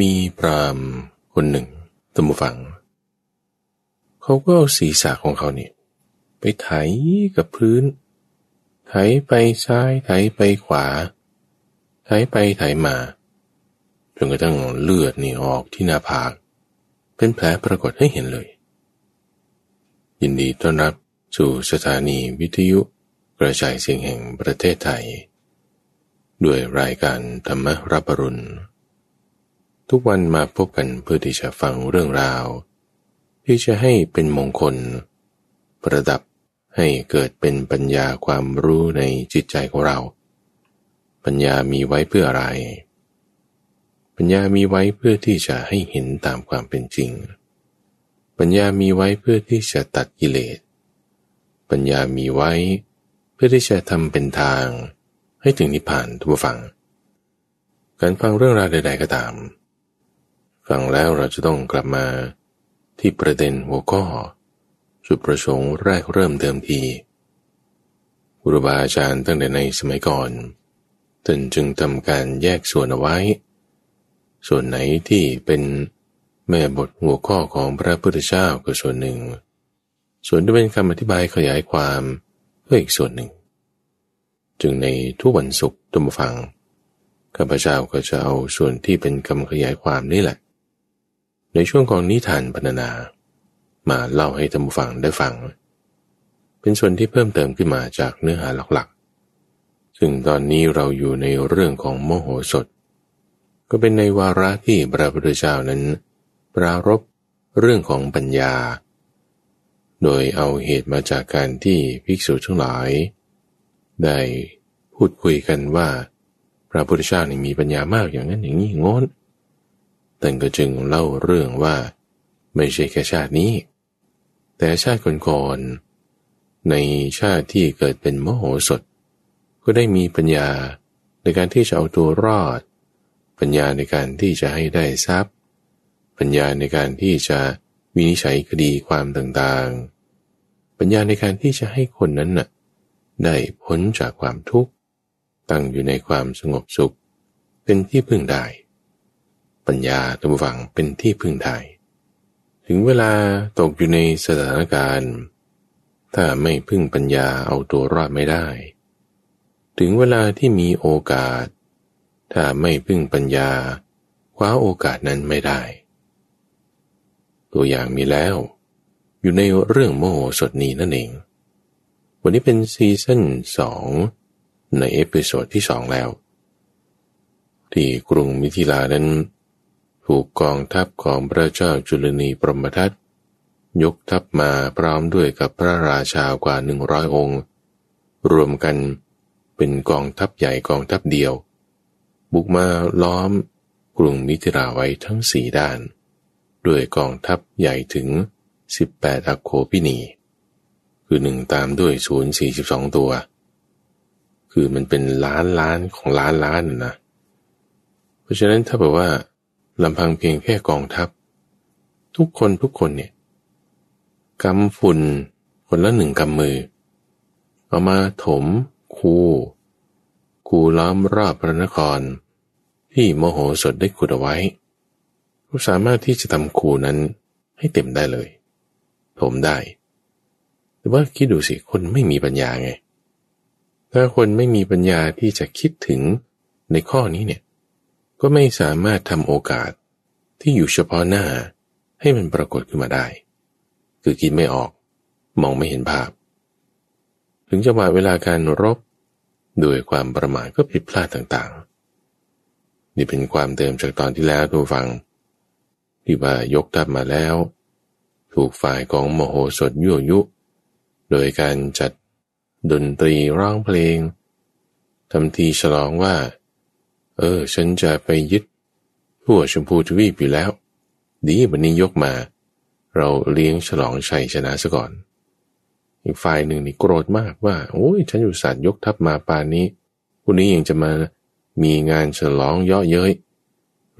มีพรามคนหนึ่งตัมฟัง เขาก็เอาศีรษะของเขาเนี่ยไปไถกับพื้น ไถไปซ้าย ไถไปขวา ไถไปไถมา จนกระทั่งเลือดนี่ออกที่หน้าผาก เป็นแผลปรากฏให้เห็นเลย ยินดีต้อนรับสู่สถานีวิทยุกระจายเสียงแห่งประเทศไทย ด้วยรายการธรรมรับปรุณ ทุกวันมาพบกันเพื่อที่จะฟังเรื่องราว ที่จะให้เป็นมงคล ประดับให้เกิดเป็นปัญญาความรู้ในจิตใจของเรา ปัญญามีไว้เพื่ออะไร ปัญญามีไว้เพื่อที่จะให้เห็นตามความเป็นจริง ปัญญามีไว้เพื่อที่จะตัดกิเลส ปัญญามีไว้ เพื่อที่จะทำเป็นทาง ให้ถึงนิพพานทุกฝัง การฟังเรื่องราวใด ๆ ก็ตาม ฟังแล้วเราจะต้องกลับมาที่ประเด็นหัวข้อ จุดประสงค์แรกเริ่มเดิมทีครูบาอาจารย์ตั้งแต่ในสมัยก่อนท่านจึงทำการแยกส่วนเอาไว้ ส่วนไหนที่เป็นแม่บทหัวข้อของพระพุทธเจ้าก็ส่วนหนึ่ง ส่วนที่เป็นคำอธิบายขยายความก็อีกส่วนหนึ่ง จึงในทุกวันศุกร์ตุมฟังข้าพเจ้าก็จะเอาส่วนที่เป็นคำขยายความนี่แหละ ในช่วงของนิทานพรรณนา มาเล่าให้ท่านผู้ฟังได้ฟัง เป็นส่วนที่เพิ่มเติมขึ้นมาจากเนื้อหาหลักๆ ซึ่งตอนนี้เราอยู่ในเรื่องของโมโหสถ ก็เป็นในวาระที่พระพุทธเจ้านั้น ปรารบเรื่องของปัญญา โดยเอาเหตุมาจากการที่ภิกษุทั้งหลาย ได้พูดคุยกันว่า พระพุทธเจ้านี่มีปัญญามากอย่างนั้นอย่างนี้งอน แต่ก็จึงเล่าเรื่องว่า ไม่ใช่แค่ชาตินี้ แต่ชาติก่อนๆในชาติที่เกิดเป็นมโหสถ ก็ได้มีปัญญาในการที่จะเอาตัวรอด ปัญญาในการที่จะให้ได้ทรัพย์ ปัญญาในการที่จะวินิจฉัยคดีความต่างๆ ปัญญาในการที่จะให้คนนั้นน่ะได้พ้นจากความทุกข์ตั้งอยู่ในความสงบสุข เป็นที่พึ่งได้ ปัญญาตัวฝังเป็นที่พึ่งได้ถึงเวลาตกอยู่ในสถานการณ์ ถ้าไม่พึ่งปัญญาเอาตัวรอดไม่ได้ ถึงเวลาที่มีโอกาส ถ้าไม่พึ่งปัญญาคว้าโอกาสนั้นไม่ได้ ตัวอย่างมีแล้ว อยู่ในเรื่องมโหสถนี้นั่นเอง วันนี้เป็น season สองใน episode ที่สองแล้ว ที่กรุงมิถิลานั้น ถูกกองทัพของพระเจ้าจุลนีพรหมทัตยกทัพมาพร้อมด้วยกับพระราชากว่าหนึ่งร้อยองค์ รวมกันเป็นกองทัพใหญ่กองทัพเดียว บุกมาล้อมกรุงมิถิราไว้ทั้งสี่ด้าน ด้วยกองทัพใหญ่ถึง 18อัโคพินี คือหนึ่งตามด้วยศูนย์สี่สิบสองตัว คือมันเป็นล้านล้านของล้านล้านนะ เพราะฉะนั้นถ้าแบบว่า ลำพังเพียงแค่กองทัพ ทุกคนทุกคนเนี่ยกำฝุ่นคนละหนึ่งกำมือ เอามาถม คูคูล้อมรอบพระนคร ที่โมโหสดได้ขุดเอาไว้ก็สามารถที่จะทำคูนั้นให้เต็มได้เลย ถมได้ แต่ว่าคิดดูสิคนไม่มีปัญญาไง ถ้าคนไม่มีปัญญาที่จะคิดถึงในข้อนี้เนี่ย ก็ไม่สามารถทำโอกาสที่อยู่เฉพาะหน้าให้มันปรากฏขึ้นมาได้ คือคิดไม่ออก มองไม่เห็นภาพ ถึงจังหวะเวลาการรบด้วยความประมาทก็ผิดพลาดต่างๆ นี่เป็นความเติมจากตอนที่แล้วทูฟัง ที่ว่ายกทัพมาแล้ว ถูกฝ่ายของโมโหสดยั่วยุ โดยการจัดดนตรีร้องเพลงทำทีฉลองว่า เออ ฉันจะไปยึดทั่วชมพูทวีปอยู่แล้ว ดีวันนี้ยกมา เราเลี้ยงฉลองชัยชนะซะก่อน อีกฝ่ายหนึ่งนี่โกรธมากว่า โอ้ยฉันอยู่สัตว์ยกทัพมาป่านนี้วันนี้ยังจะมามีงานฉลองเยาะเย้ย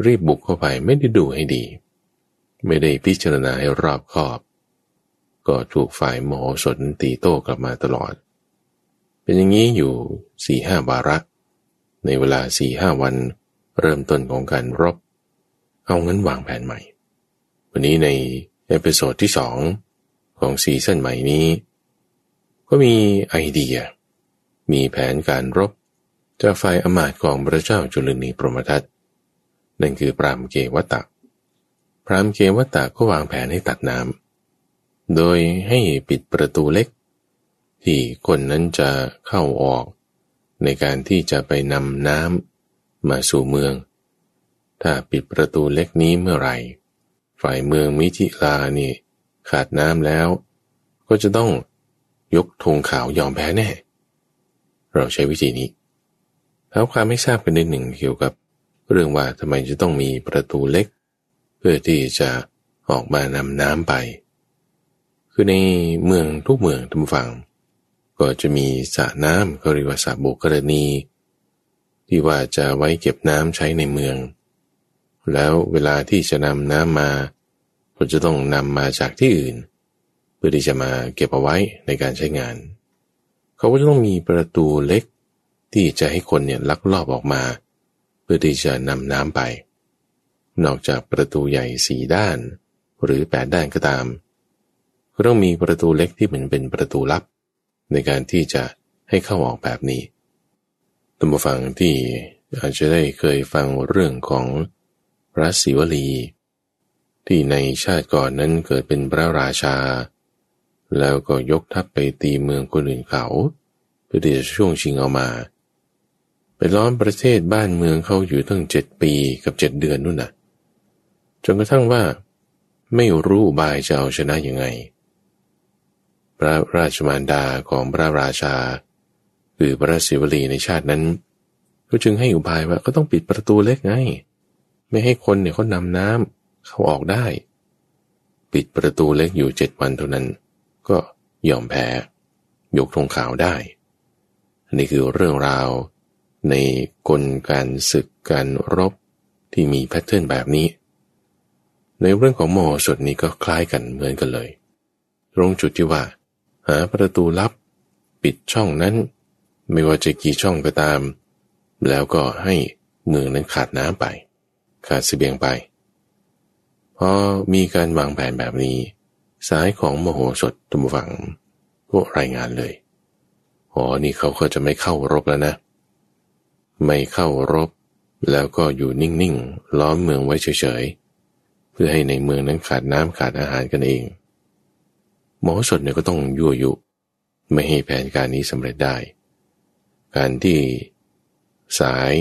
รีบบุกเข้าไปไม่ได้ดูให้ดี ไม่ได้พิจารณาให้รอบคอบ ก็ถูกฝ่ายโมโหสนตีโต้กลับมาตลอด เป็นอย่างนี้อยู่สี่ห้าวาระ ในเวลาสี่ห้าวัน เริ่มต้นของการรบ เอางั้นวางแผนใหม่ วันนี้ใน episode ที่สองของ season ใหม่นี้ ก็มีไอเดีย มีแผนการรบจากฝ่ายอำมาตย์ของพระเจ้าจุลนีพรหมทัตนั่นคือพราหมณ์เกวัฏฏะพราหมณ์เกวัฏฏะก็วางแผนให้ตัดน้ำโดยให้ปิดประตูเล็ก ที่คนนั้นจะเข้าออก ในการที่จะไปนำน้ำมาสู่เมือง ถ้าปิดประตูเล็กนี้เมื่อไหร่ ฝ่ายเมืองมิถิลานี่ขาดน้ำแล้ว ก็จะต้องยกธงขาวยอมแพ้แน่ เราใช้วิธีนี้แล้วความไม่ทราบกันนิดหนึ่งเกี่ยวกับ เรื่องว่าทำไมจะต้องมีประตูเล็ก เพื่อที่จะออกมานำน้ำไป คือในเมืองทุกเมืองทุกฝั่ง ก็จะมีสระน้ำก็เรียกว่าสระโบกรณี ที่ว่าจะไว้เก็บน้ำใช้ในเมือง แล้วเวลาที่จะนำน้ำมาก็จะต้องนำมาจากที่อื่น เพื่อที่จะมาเก็บเอาไว้ในการใช้งาน เขาก็จะต้องมีประตูเล็กที่จะให้คนเนี่ยลักลอบออกมา เพื่อที่จะนำน้ำไป นอกจากประตูใหญ่สี่ด้าน หรือแปดด้านก็ตามก็ต้องมีประตูเล็กที่เหมือนเป็นประตูลับ ในการที่จะให้เข้าออกแบบนี้ตัมบฟังที่อาจจะได้เคยฟังเรื่องของพระศิวลี ที่ในชาติก่อนนั้นเกิดเป็นพระราชา แล้วก็ยกทัพไปตีเมืองคนอื่นเขาเพื่อที่จะช่วงชิงเอามา ไปล้อมประเทศบ้านเมืองเขาอยู่ตั้งเจ็ดปีกับเจ็ดเดือนนู่นน่ะจนกระทั่งว่า ไม่รู้บายจะเอาชนะยังไง พระราชมารดาของพระราชาคือพระศิวลีในชาตินั้น ก็จึงให้อุบายว่าก็ต้องปิดประตูเล็กไง ไม่ให้คนเนี่ยเขานำน้ำเข้าออกได้ ปิดประตูเล็กอยู่เจ็ดวันเท่านั้น ก็ยอมแพ้ยกธงขาวได้ อันนี้คือเรื่องราวในกลการศึกการรบที่มีแพทเทิร์นแบบนี้ ในเรื่องของโมสดนี้ก็คล้ายกันเหมือนกันเลย ตรงจุดที่ว่า หาประตูลับ ปิดช่องนั้น ไม่ว่าจะกี่ช่องก็ตาม แล้วก็ให้เมืองนั้นขาดน้ำไป ขาดสเสบียงไปพอมีการวางแผนแบบนี้ สายของโมโหสดตุมฝังพวกรายงานเลยอ๋อนี่เขาก็จะไม่เข้ารบแล้วนะ ไม่เข้ารบ แล้วก็อยู่นิ่ง ๆ ล้อมเมืองไว้เฉย ๆ เพื่อให้ในเมืองนั้นขาดน้ำขาดอาหารกันเอง หมอสดเนี่ยก็ต้องยั่วยุ ไม่ให้แผนการนี้สำเร็จได้ การที่สาย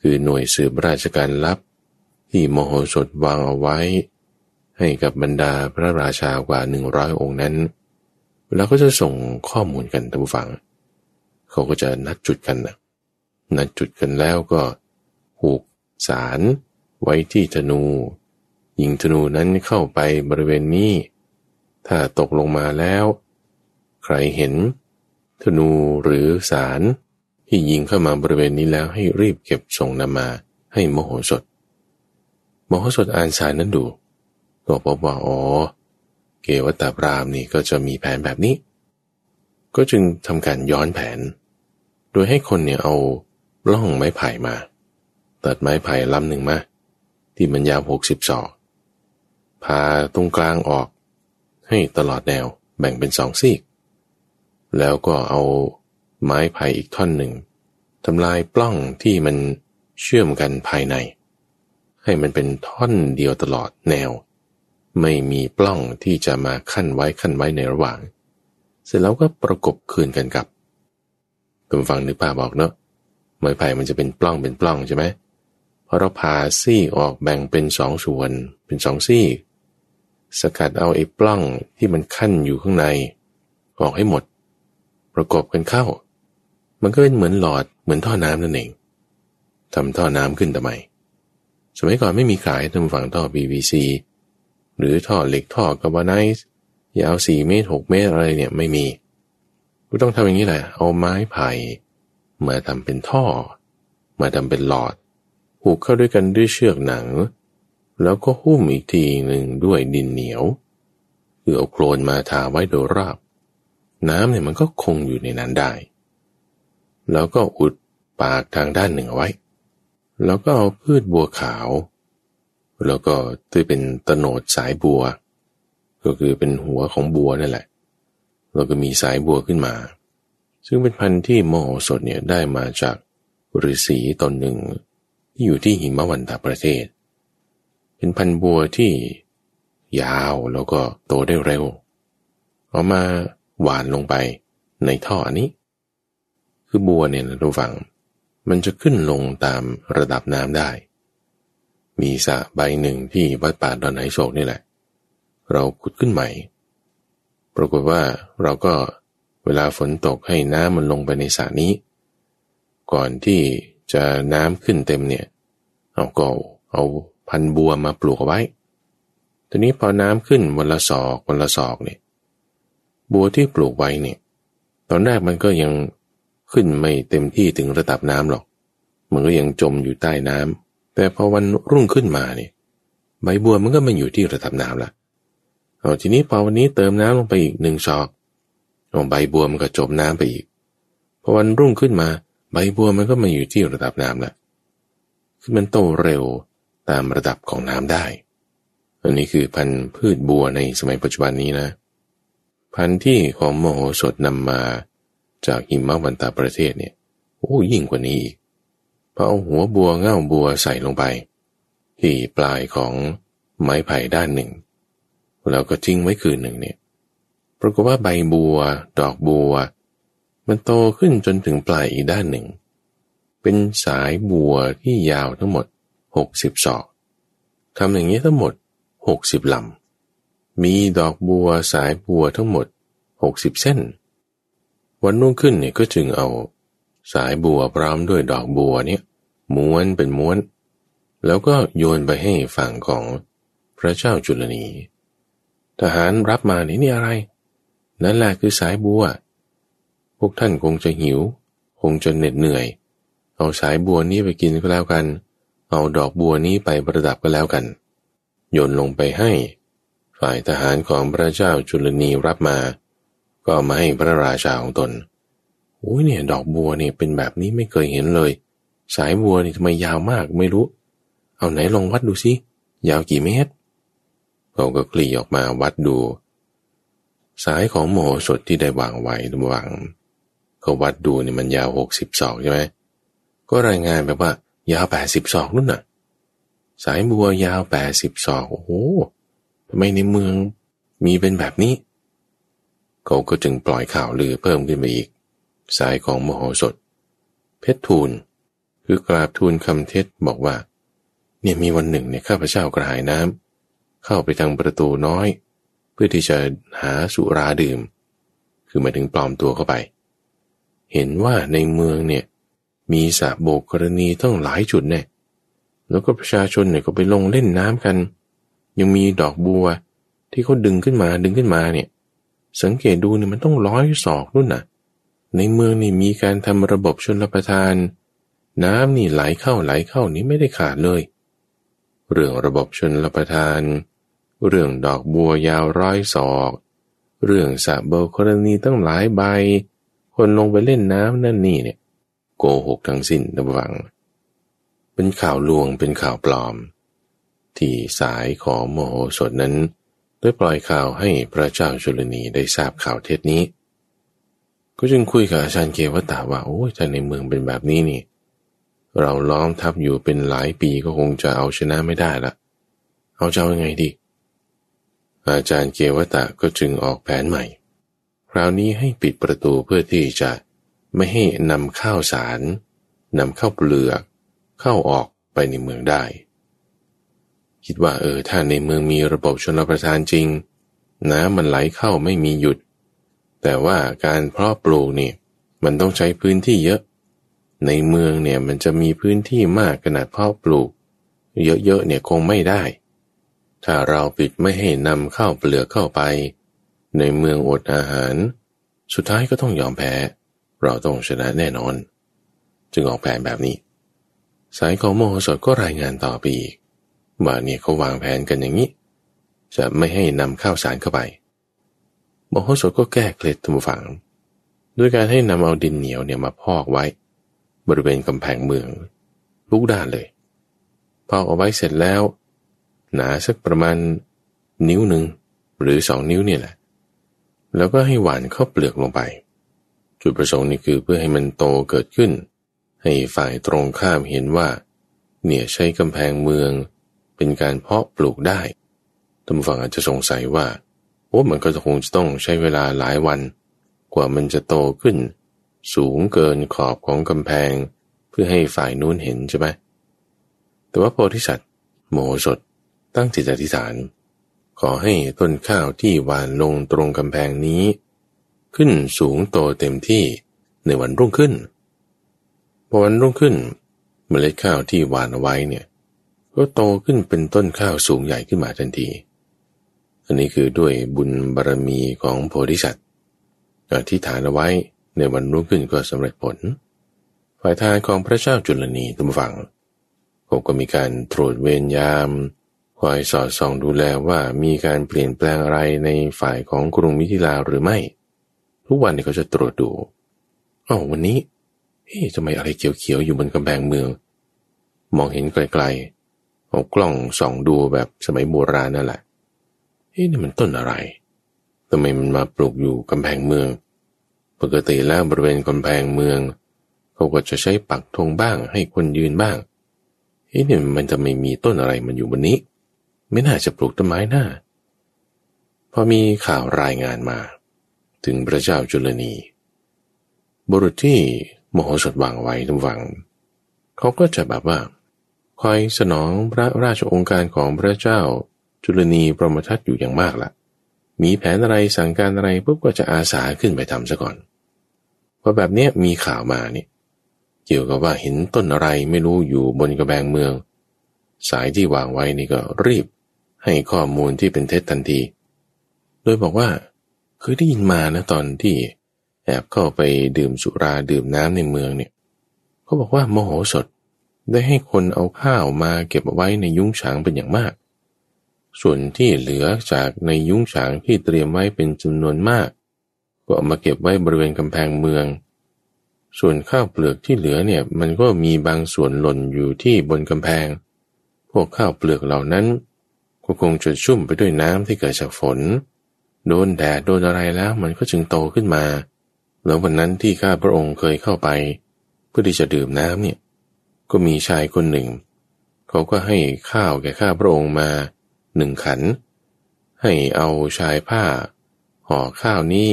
คือหน่วยสืบราชการลับ ที่มโหสถวางเอาไว้ ให้กับบรรดาพระราชากว่าหนึ่งร้อยองค์นั้น แล้วก็จะส่งข้อมูลกันท่านผู้ฟัง เขาก็จะนัดจุดกันนะนัดจุดกันแล้วก็ผูกสารไว้ที่ธนู ยิงธนูนั้นเข้าไปบริเวณนี้ ถ้าตกลงมาแล้ว ใครเห็น ธนูหรือสารที่ยิงเข้ามาบริเวณนี้แล้วให้รีบเก็บส่งนำมาให้โมโหสดโมโหสดอ่านสารนั้นดูก็พบว่าอ๋อ เกวัตตาบรามนี่ก็จะมีแผนแบบนี้ ก็จึงทำการย้อนแผน โดยให้คนเนี่ยเอาล่องไม้ไผ่มา ตัดไม้ไผ่ลำหนึ่งมา ที่มันยาวหกสิบศอกพาตรงกลางออก ให้ตลอดแนวแบ่งเป็นสองซีก แล้วก็เอาไม้ไผ่อีกท่อนหนึ่งทำลายปล้องที่มันเชื่อมกันภายใน ให้มันเป็นท่อนเดียวตลอดแนว ไม่มีปล้องที่จะมาขั้นไว้ขั้นไว้ในระหว่าง เสร็จแล้วก็ประกบคืนกันกับคุณฟังนึกป่าบอกเนาะไม้ไผ่มันจะเป็นปล้องเป็นปล้องใช่ไหมพอเราผ่าซี่ออกแบ่งเป็นสองส่วนเป็นสองซีก สกัดเอาไอ้ปล้องที่มันคั่นอยู่ข้างใน ออกให้หมด ประกอบกันเข้า มันก็เป็นเหมือนหลอดเหมือนท่อน้ำนั่นเองทำท่อน้ำขึ้นทำไม สมัยก่อนไม่มีขายท่านผู้ฟังท่อ PVC หรือท่อเหล็กท่อ galvanize ยาวสี่เมตรหกเมตรอะไรเนี่ยไม่มี ก็ต้องทำอย่างนี้แหละ เอาไม้ไผ่มาทำเป็นท่อ มาทำเป็นหลอดผูกเข้าด้วยกันด้วยเชือกหนัง แล้วก็หุ้มอีกทีหนึ่งด้วยดินเหนียวคือเอาโคลนมาทาไว้โดยรอบน้ำเนี่ยมันก็คงอยู่ในนั้นได้ แล้วก็อุดปากทางด้านหนึ่งเอาไว้ แล้วก็เอาพืชบัวขาว แล้วก็ที่เป็นตโนดสายบัว ก็คือเป็นหัวของบัวนั่นแหละ แล้วก็มีสายบัวขึ้นมา ซึ่งเป็นพันธุ์ที่โมโหสดเนี่ยได้มาจากฤาษีตนหนึ่งที่อยู่ที่หิมวันตาประเทศ เป็นพันธุ์บัวที่ยาวแล้วก็โตได้เร็ว เอามาหวานลงไปในท่ออันนี้ คือบัวเนี่ยนะทุกฝัง มันจะขึ้นลงตามระดับน้ำได้ มีสระใบหนึ่งที่วัดป่าดอนไหโศกนี่แหละ เราขุดขึ้นใหม่ ปรากฏว่าเราก็เวลาฝนตกให้น้ำมันลงไปในสระนี้ ก่อนที่จะน้ำขึ้นเต็มเนี่ย เอาก็เอา พันบัวมาปลูกเอาไว้ ทีนี้พอน้ำขึ้นวันละศอกวันละศอกเนี่ย บัวที่ปลูกไว้เนี่ย ตอนแรกมันก็ยังขึ้นไม่เต็มที่ถึงระดับน้ำหรอก มันก็ยังจมอยู่ใต้น้ำแต่พอวันรุ่งขึ้นมาเนี่ยใบบัวมันก็มาอยู่ที่ระดับน้ำละเอาทีนี้พอวันนี้เติมน้ำลงไปอีกหนึ่งชอกใบบัวมันก็จมน้ำไปอีก พอวันรุ่งขึ้นมา ใบบัวมันก็มาอยู่ที่ระดับน้ำละคือมันโตเร็ว ตามระดับของน้ำได้ อันนี้คือพันธุ์พืชบัวในสมัยปัจจุบันนี้นะ พันธุ์ที่ของโมโหสดนำมาจากหิมะวันตาประเทศเนี่ยโอ้ยิ่งกว่านี้อีกพอเอาหัวบัวเง่าบัวใส่ลงไป ที่ปลายของไม้ไผ่ด้านหนึ่งแล้วก็ทิ้งไว้คืนหนึ่งเนี่ยปรากฏว่าใบบัว ดอกบัว มันโตขึ้นจนถึงปลายอีกด้านหนึ่ง เป็นสายบัวที่ยาวทั้งหมด หกสิบศอกทำอย่างนี้ทั้งหมดหกสิบลำ มีดอกบัวสายบัวทั้งหมดหกสิบเส้น วันนุ่งขึ้นเนี่ยก็จึงเอา สายบัวพร้อมด้วยดอกบัวเนี่ยม้วนเป็นม้วน แล้วก็โยนไปให้ฝั่งของพระเจ้าจุลนี ทหารรับมานี่นี่อะไร นั่นแหละคือสายบัว พวกท่านคงจะหิว คงจะเหน็ดเหนื่อย เอาสายบัวนี้ไปกินก็แล้วกันเเอาดอกบัวนี้ไปประดับก็แล้วกัน โยนลงไปให้ ฝ่ายทหารของพระเจ้าจุลนีรับมา ก็มาให้พระราชาของตนโอ้ยเนี่ย ดอกบัวเนี่ยเป็นแบบนี้ไม่เคยเห็นเลย สายบัวนี่ทำไมยาวมากไม่รู้ เอาไหนลองวัดดูสิยาวกี่เมตรเขาก็กลี่ออกมาวัดดู สายของโมสดที่ได้วางไว้ระหว่างเขาวัดดูเนี่ยมันยาวหกสิบศอกใช่ไหมก็รายงานแบบว่า ยาวแปดสิบศอกนู่นน่ะ สายบัวยาวแปดสิบศอกโอ้โหทำไมในเมืองมีเป็นแบบนี้ เขาก็จึงปล่อยข่าวลือเพิ่มขึ้นมาอีก สายของมโหสถ เพชรทูลคือกราบทูลคำเท็จบอกว่า เนี่ยมีวันหนึ่งเนี่ยข้าพเจ้ากระหายน้ำเข้าไปทางประตูน้อย เพื่อที่จะหาสุราดื่ม คือมาถึงปลอมตัวเข้าไป เห็นว่าในเมืองเนี่ย มีสระโบกกรณีต้องหลายจุดเนี่ยแล้วก็ประชาชนเนี่ยก็ไปลงเล่นน้ำกัน ยังมีดอกบัวที่เขาดึงขึ้นมาดึงขึ้นมาเนี่ย สังเกตดูเนี่ยมันต้องร้อยศอกนู่นน่ะ ในเมืองนี่มีการทำระบบชนรับประทาน น้ำนี่ไหลเข้าไหลเข้านี่ไม่ได้ขาดเลย เรื่องระบบชนรับประทาน เรื่องดอกบัวยาวร้อยศอก เรื่องสระเบลกรณีตั้งหลายใบ คนลงไปเล่นน้ำนั่นนี่เนี่ย โกหกทั้งสิ้นระวัง เป็นข่าวลวงเป็นข่าวปลอม ที่สายของโมโหสถนั้นได้ปล่อยข่าวให้พระเจ้าจุลนีได้ทราบข่าวเท็จนี้ ก็จึงคุยกับอาจารย์เกวตาว่าโอ้ยถ้าในเมืองเป็นแบบนี้นี่ เราล้อมทับอยู่เป็นหลายปีก็คงจะเอาชนะไม่ได้ละเอาจะเอายังไงดี อาจารย์เกวตาก็จึงออกแผนใหม่ คราวนี้ให้ปิดประตูเพื่อที่จะ ไม่ให้นำข้าวสารนำข้าวเปลือก เข้าออกไปในเมืองได้ คิดว่าเออถ้าในเมืองมีระบบชนประทานจริง น้ำมันไหลเข้าไม่มีหยุด แต่ว่าการเพาะปลูกนี่มันต้องใช้พื้นที่เยอะ ในเมืองเนี่ยมันจะมีพื้นที่มากขนาดเพาะปลูก เยอะๆเนี่ยคงไม่ได้ ถ้าเราปิดไม่ให้นำข้าวเปลือกเข้าไป ในเมืองอดอาหาร สุดท้ายก็ต้องยอมแพ้ เราต้องชนะแน่นอน จึงออกแผนแบบนี้ สายของโมโหสดก็รายงานต่อไปอีกว่าเนี่ยเขาวางแผนกันอย่างนี้ จะไม่ให้นำข้าวสารเข้าไปมโหสถก็แก้เคล็ดทุกฝัง ด้วยการให้นำเอาดินเหนียวเนี่ยมาพอกไว้ บริเวณกำแพงเมืองลูกด้านเลย พอกเอาไว้เสร็จแล้ว หนาสักประมาณนิ้วหนึ่งหรือสองนิ้วเนี่ยแหละ แล้วก็ให้หวานข้าวเปลือกลงไป จุดประสงค์นี่คือเพื่อให้มันโตเกิดขึ้น ให้ฝ่ายตรงข้ามเห็นว่า เนี่ยใช้กำแพงเมือง เป็นการเพาะปลูกได้ท่านฝั่งอาจจะสงสัยว่าโอ้มันก็คงจะต้องใช้เวลาหลายวัน กว่ามันจะโตขึ้น สูงเกินขอบของกำแพง เพื่อให้ฝ่ายนู้นเห็นใช่ไหมแต่ว่าโพธิสัตว์โมโหสดตั้งจิตอธิษฐาน ขอให้ต้นข้าวที่หวานลงตรงกำแพงนี้ ขึ้นสูงโตเต็มที่ในวันรุ่งขึ้นพอวันรุ่งขึ้นเมล็ดข้าวที่หวานเอาไว้เนี่ยก็โตขึ้นเป็นต้นข้าวสูงใหญ่ขึ้นมาทันที อันนี้คือด้วยบุญบารรมีของโพธิสัตว์ที่ฐานเอาไว้ในวันรุ่งขึ้นก็สำเร็จผล ฝ่ายทานของพระเจ้าจุลนีทุกฝังผมก็มีการตรวจเวรยามคอยสอดส่องดูแลว่ามีการเปลี่ยนแปลงอะไรในฝ่ายของกรุงมิถิลาหรือไม่ ทุกวันนี้เขาจะตรวจดูอ๋อวันนี้เฮ้ยทำไมอะไรเขียวๆอยู่บนกำแพงเมือง มองเห็นไกลๆเอากล้องส่องดูแบบสมัยโบราณนั่นแหละเฮ้ยนี่มันต้นอะไรทำไมมันมาปลูกอยู่กำแพงเมือง ปกติแล้วบริเวณกำแพงเมืองเขาก็จะใช้ปักธงบ้างให้คนยืนบ้างเฮ้ยเนี่ยมันจะไม่มีต้นอะไรมันอยู่บนนี้ ไม่น่าจะปลูกต้นไม้หน้าพอมีข่าวรายงานมา ถึงพระเจ้าจุลนี บุรุษที่มโหสดวางไว้ทุกวัง เขาก็จะแบบว่า คอยสนองพระราชองค์การของพระเจ้าจุลนีปรมทัตอยู่อย่างมากละ่ะ มีแผนอะไรสั่งการอะไรปุ๊บก็จะอาสาขึ้นไปทำซะก่อนพอแบบนี้มีข่าวมาเนี่ยเกี่ยวกับว่าเห็นต้นอะไรไม่รู้อยู่บนกระแบงเมือง สายที่วางไว้นี่ก็รีบให้ข้อมูลที่เป็นเท็จทันที โดยบอกว่า เคยได้ยินมานะตอนที่แอบเข้าไปดื่มสุราดื่มน้ำในเมืองเนี่ยเขาบอกว่าโมโหสดได้ให้คนเอาข้าวมาเก็บไว้ในยุ้งฉางเป็นอย่างมาก ส่วนที่เหลือจากในยุ้งฉางที่เตรียมไว้เป็นจำนวนมาก ก็เอามาเก็บไว้บริเวณกำแพงเมือง ส่วนข้าวเปลือกที่เหลือเนี่ยมันก็มีบางส่วนหล่นอยู่ที่บนกำแพง พวกข้าวเปลือกเหล่านั้นก็คงจะชุ่มไปด้วยน้ำที่เกิดจากฝน โดนแดดโดนอะไรแล้วมันก็จึงโตขึ้นมา แล้ววันนั้นที่ข้าพระองค์เคยเข้าไป เพื่อที่จะดื่มน้ำเนี่ยก็มีชายคนหนึ่ง เขาก็ให้ข้าวแก่ข้าพระองค์มาหนึ่งขัน ให้เอาชายผ้า ห่อข้าวนี้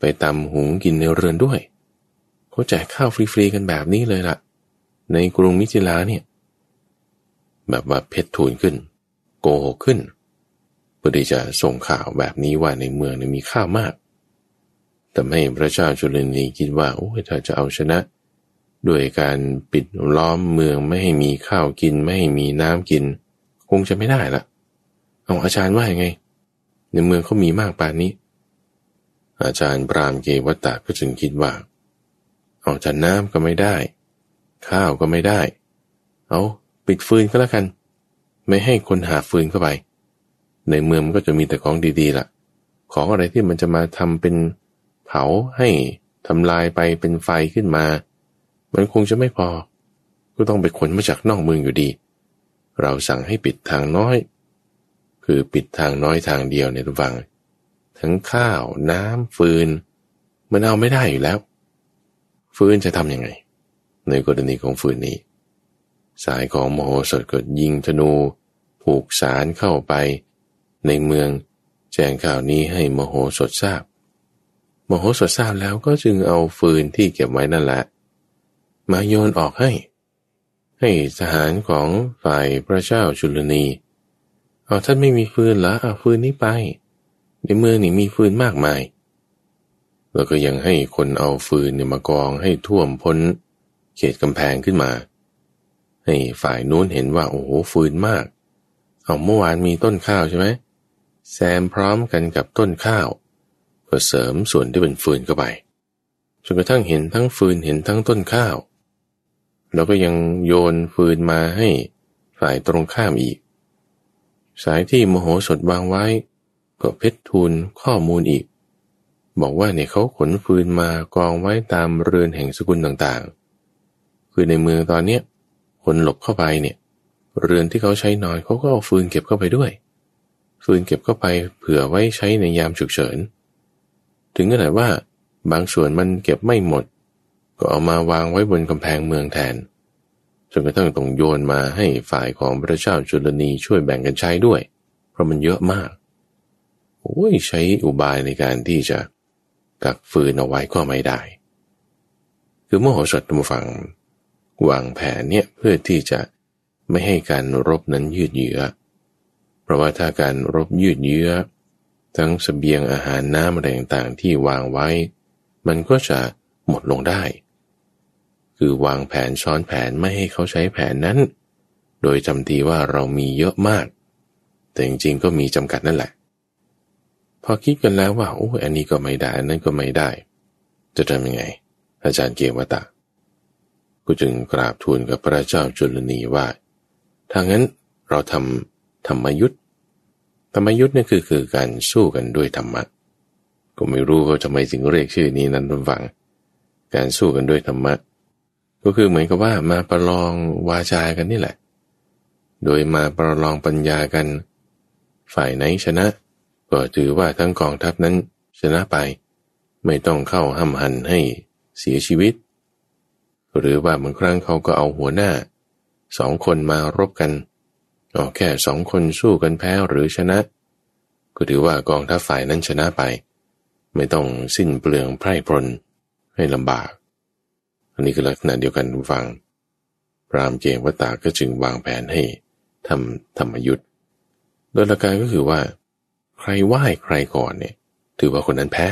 ไปตำหุงกินในเรือนด้วยเขาแจกข้าวฟรีๆกันแบบนี้เลยละ่ะ ในกรุงมิถิลาเนี่ย แบบว่าเพชรทูลขึ้น โกหกขึ้น เพื่อที่จะส่งข่าวแบบนี้ว่าในเมืองนี้มีข้าวมากแต่ให้พระเจ้าจุลนีคิดว่าโอ้ยถ้าจะเอาชนะ ด้วยการปิดล้อมเมืองไม่ให้มีข้าวกินไม่ให้มีน้ำกิน คงจะไม่ได้ละเอาอาจารย์ว่ายังไง ในเมืองเขามีมากปานนี้ อาจารย์ปรามเกวัตตะก็จึงคิดว่าออกจากน้ำก็ไม่ได้ ข้าวก็ไม่ได้ เอาปิดฟืนก็แล้วกัน ไม่ให้คนหาฟืนเข้าไป ในเมืองมันก็จะมีแต่ของดีๆละ่ะ ของอะไรที่มันจะมาทำเป็นเผาให้ทำลายไปเป็นไฟขึ้นมา มันคงจะไม่พอ ก็ต้องไปขนมาจากนอกเมืองอยู่ดี เราสั่งให้ปิดทางน้อย คือปิดทางน้อยทางเดียวในทุกฝัง ทั้งข้าวน้ำฟืน มันเอาไม่ได้อยู่แล้ว ฟืนจะทำยังไง ในกรณีของฟืนนี้ สายของโมโหสถก็ยิงธนูผูกสารเข้าไป ในเมืองแจ้งข่าวนี้ให้มโหสถทราบ มโหสถทราบแล้วก็จึงเอาฟืนที่เก็บไว้นั่นแหละ มาโยนออกให้ ให้ทหารของฝ่ายพระเจ้าจุลนีเอาท่านไม่มีฟืนละเอาฟืนนี้ไป ในเมืองนี่มีฟืนมากมาย แล้วก็ยังให้คนเอาฟืนเนี่ยมากองให้ท่วมพ้น เขตกำแพงขึ้นมา ให้ฝ่ายนู้นเห็นว่าโอ้โหฟืนมาก เอาเมื่อวานมีต้นข้าวใช่ไหม แซมพร้อมกันกับต้นข้าว ก็เสริมส่วนที่เป็นฟืนเข้าไปจนกระทั่งเห็นทั้งฟืนเห็นทั้งต้นข้าว แล้วก็ยังโยนฟืนมาให้ฝ่ายตรงข้ามอีก สายที่โมโหสดวางไว้ ก็เพชรทูลข้อมูลอีก บอกว่าเนี่ยเขาขนฟืนมากองไว้ตามเรือนแห่งสกุลต่างๆ คือในเมืองตอนเนี้ยคนหลบเข้าไปเนี่ย เรือนที่เขาใช้นอนเขาก็เอาฟืนเก็บเข้าไปด้วย ฟืนเก็บเข้าไปเผื่อไว้ใช้ในยามฉุกเฉิน ถึงขนาดว่าบางส่วนมันเก็บไม่หมด ก็เอามาวางไว้บนกำแพงเมืองแทนจนกระทั่งต้องโยนมาให้ฝ่ายของพระเจ้าจุลนีช่วยแบ่งกันใช้ด้วย เพราะมันเยอะมากโอ้ยใช้อุบายในการที่จะกักฟืนเอาไว้ก็ไม่ได้ คือโมโหสดมฟังวางแผนเนี่ยเพื่อที่จะไม่ให้การรบนั้นยืดเยื้อ ราะว่าถ้าการรบยืดเยื้อ ทั้งสเสบียงอาหารน้ำอะไรต่างๆที่วางไว้ มันก็จะหมดลงได้ คือวางแผนซ้อนแผนไม่ให้เขาใช้แผนนั้น โดยจำทีว่าเรามีเยอะมาก แต่จริงๆก็มีจำกัดนั่นแหละ พอคิดกันแล้วว่าโอ้อันนี้ก็ไม่ได้อันนั้นก็ไม่ได้ จะทำยังไง อาจารย์เกวตาก็จึงกราบทูลกับพระเจ้าจุลนีว่าถ้างั้นเราทำธรรมยุทธ ธรรมยุทธ์นี่คือคือการสู้กันด้วยธรรมะ ก็ไม่รู้เขาทำไมถึงเรียกชื่อนี้นั้นทุกฝัง การสู้กันด้วยธรรมะ ก็คือเหมือนกับว่ามาประลองวาจากันนี่แหละ โดยมาประลองปัญญากัน ฝ่ายไหนชนะ ก็ถือว่าทั้งกองทัพนั้นชนะไป ไม่ต้องเข้าห้ำหันให้เสียชีวิต หรือว่าบางครั้งเขาก็เอาหัวหน้าสองคนมารบกันเอาแค่สองคนสู้กันแพ้หรือชนะ ก็ถือว่ากองทัพฝ่ายนั้นชนะไป ไม่ต้องสิ้นเปลืองไพร่พลให้ลำบาก อันนี้คือลักษณะเดียวกันฟัง พรามเกงวัตาก็จึงวางแผนให้ทำธรรมยุทธ์โดยหลักการก็คือว่า ใครไหว้ใครก่อนเนี่ย ถือว่าคนนั้นแพ้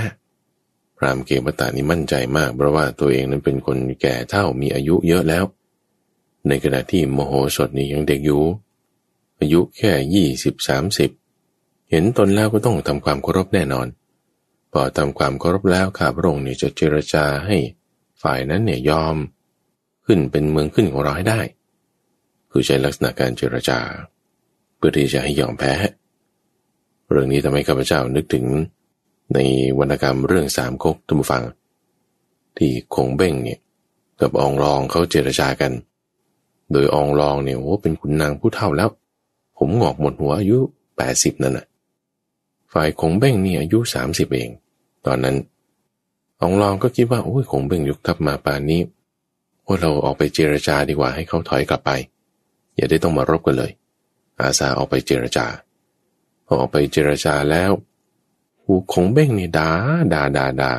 พรามเกงวัตานี่มั่นใจมากเพราะว่าตัวเองนั้นเป็นคนแก่เท่ามีอายุเยอะแล้ว ในขณะที่โมโหสดนี้ยังเด็กอยู่ อายุแค่ยี่สิบสามสิบเห็นตนแล้วก็ต้องทำความเคารพแน่นอน พอทำความเคารพแล้วข้าพระองค์เนี่ยจะเจรจาให้ฝ่ายนั้นเนี่ยยอม ขึ้นเป็นเมืองขึ้นของเราให้ได้ คือใช้ลักษณะการเจรจา เพื่อที่จะให้ยอมแพ้ เรื่องนี้ทำให้ข้าพเจ้านึกถึงในวรรณกรรมเรื่องสามก๊กทุมฟัง ที่คงเบ้งเนี่ยกับองรองเขาเจรจากัน โดยองรองเนี่ยโอ้เป็นคุณนางผู้เฒ่าแล้ว ผมงอกหมดหัวอายุแปดสิบนั่นน่ะฝ่ายคงเบ้งนี่อายุสามสิบเอง ตอนนั้นองรองก็คิดว่าโอ้ยคงเบ้งยกทัพมาป่านนี้ว่าเราออกไปเจรจาดีกว่าให้เขาถอยกลับไป อย่าได้ต้องมารบกันเลย อาสาออกไปเจรจาพอออกไปเจรจาแล้วหูคงเบ้งนี่ด่าด่าด่าด่า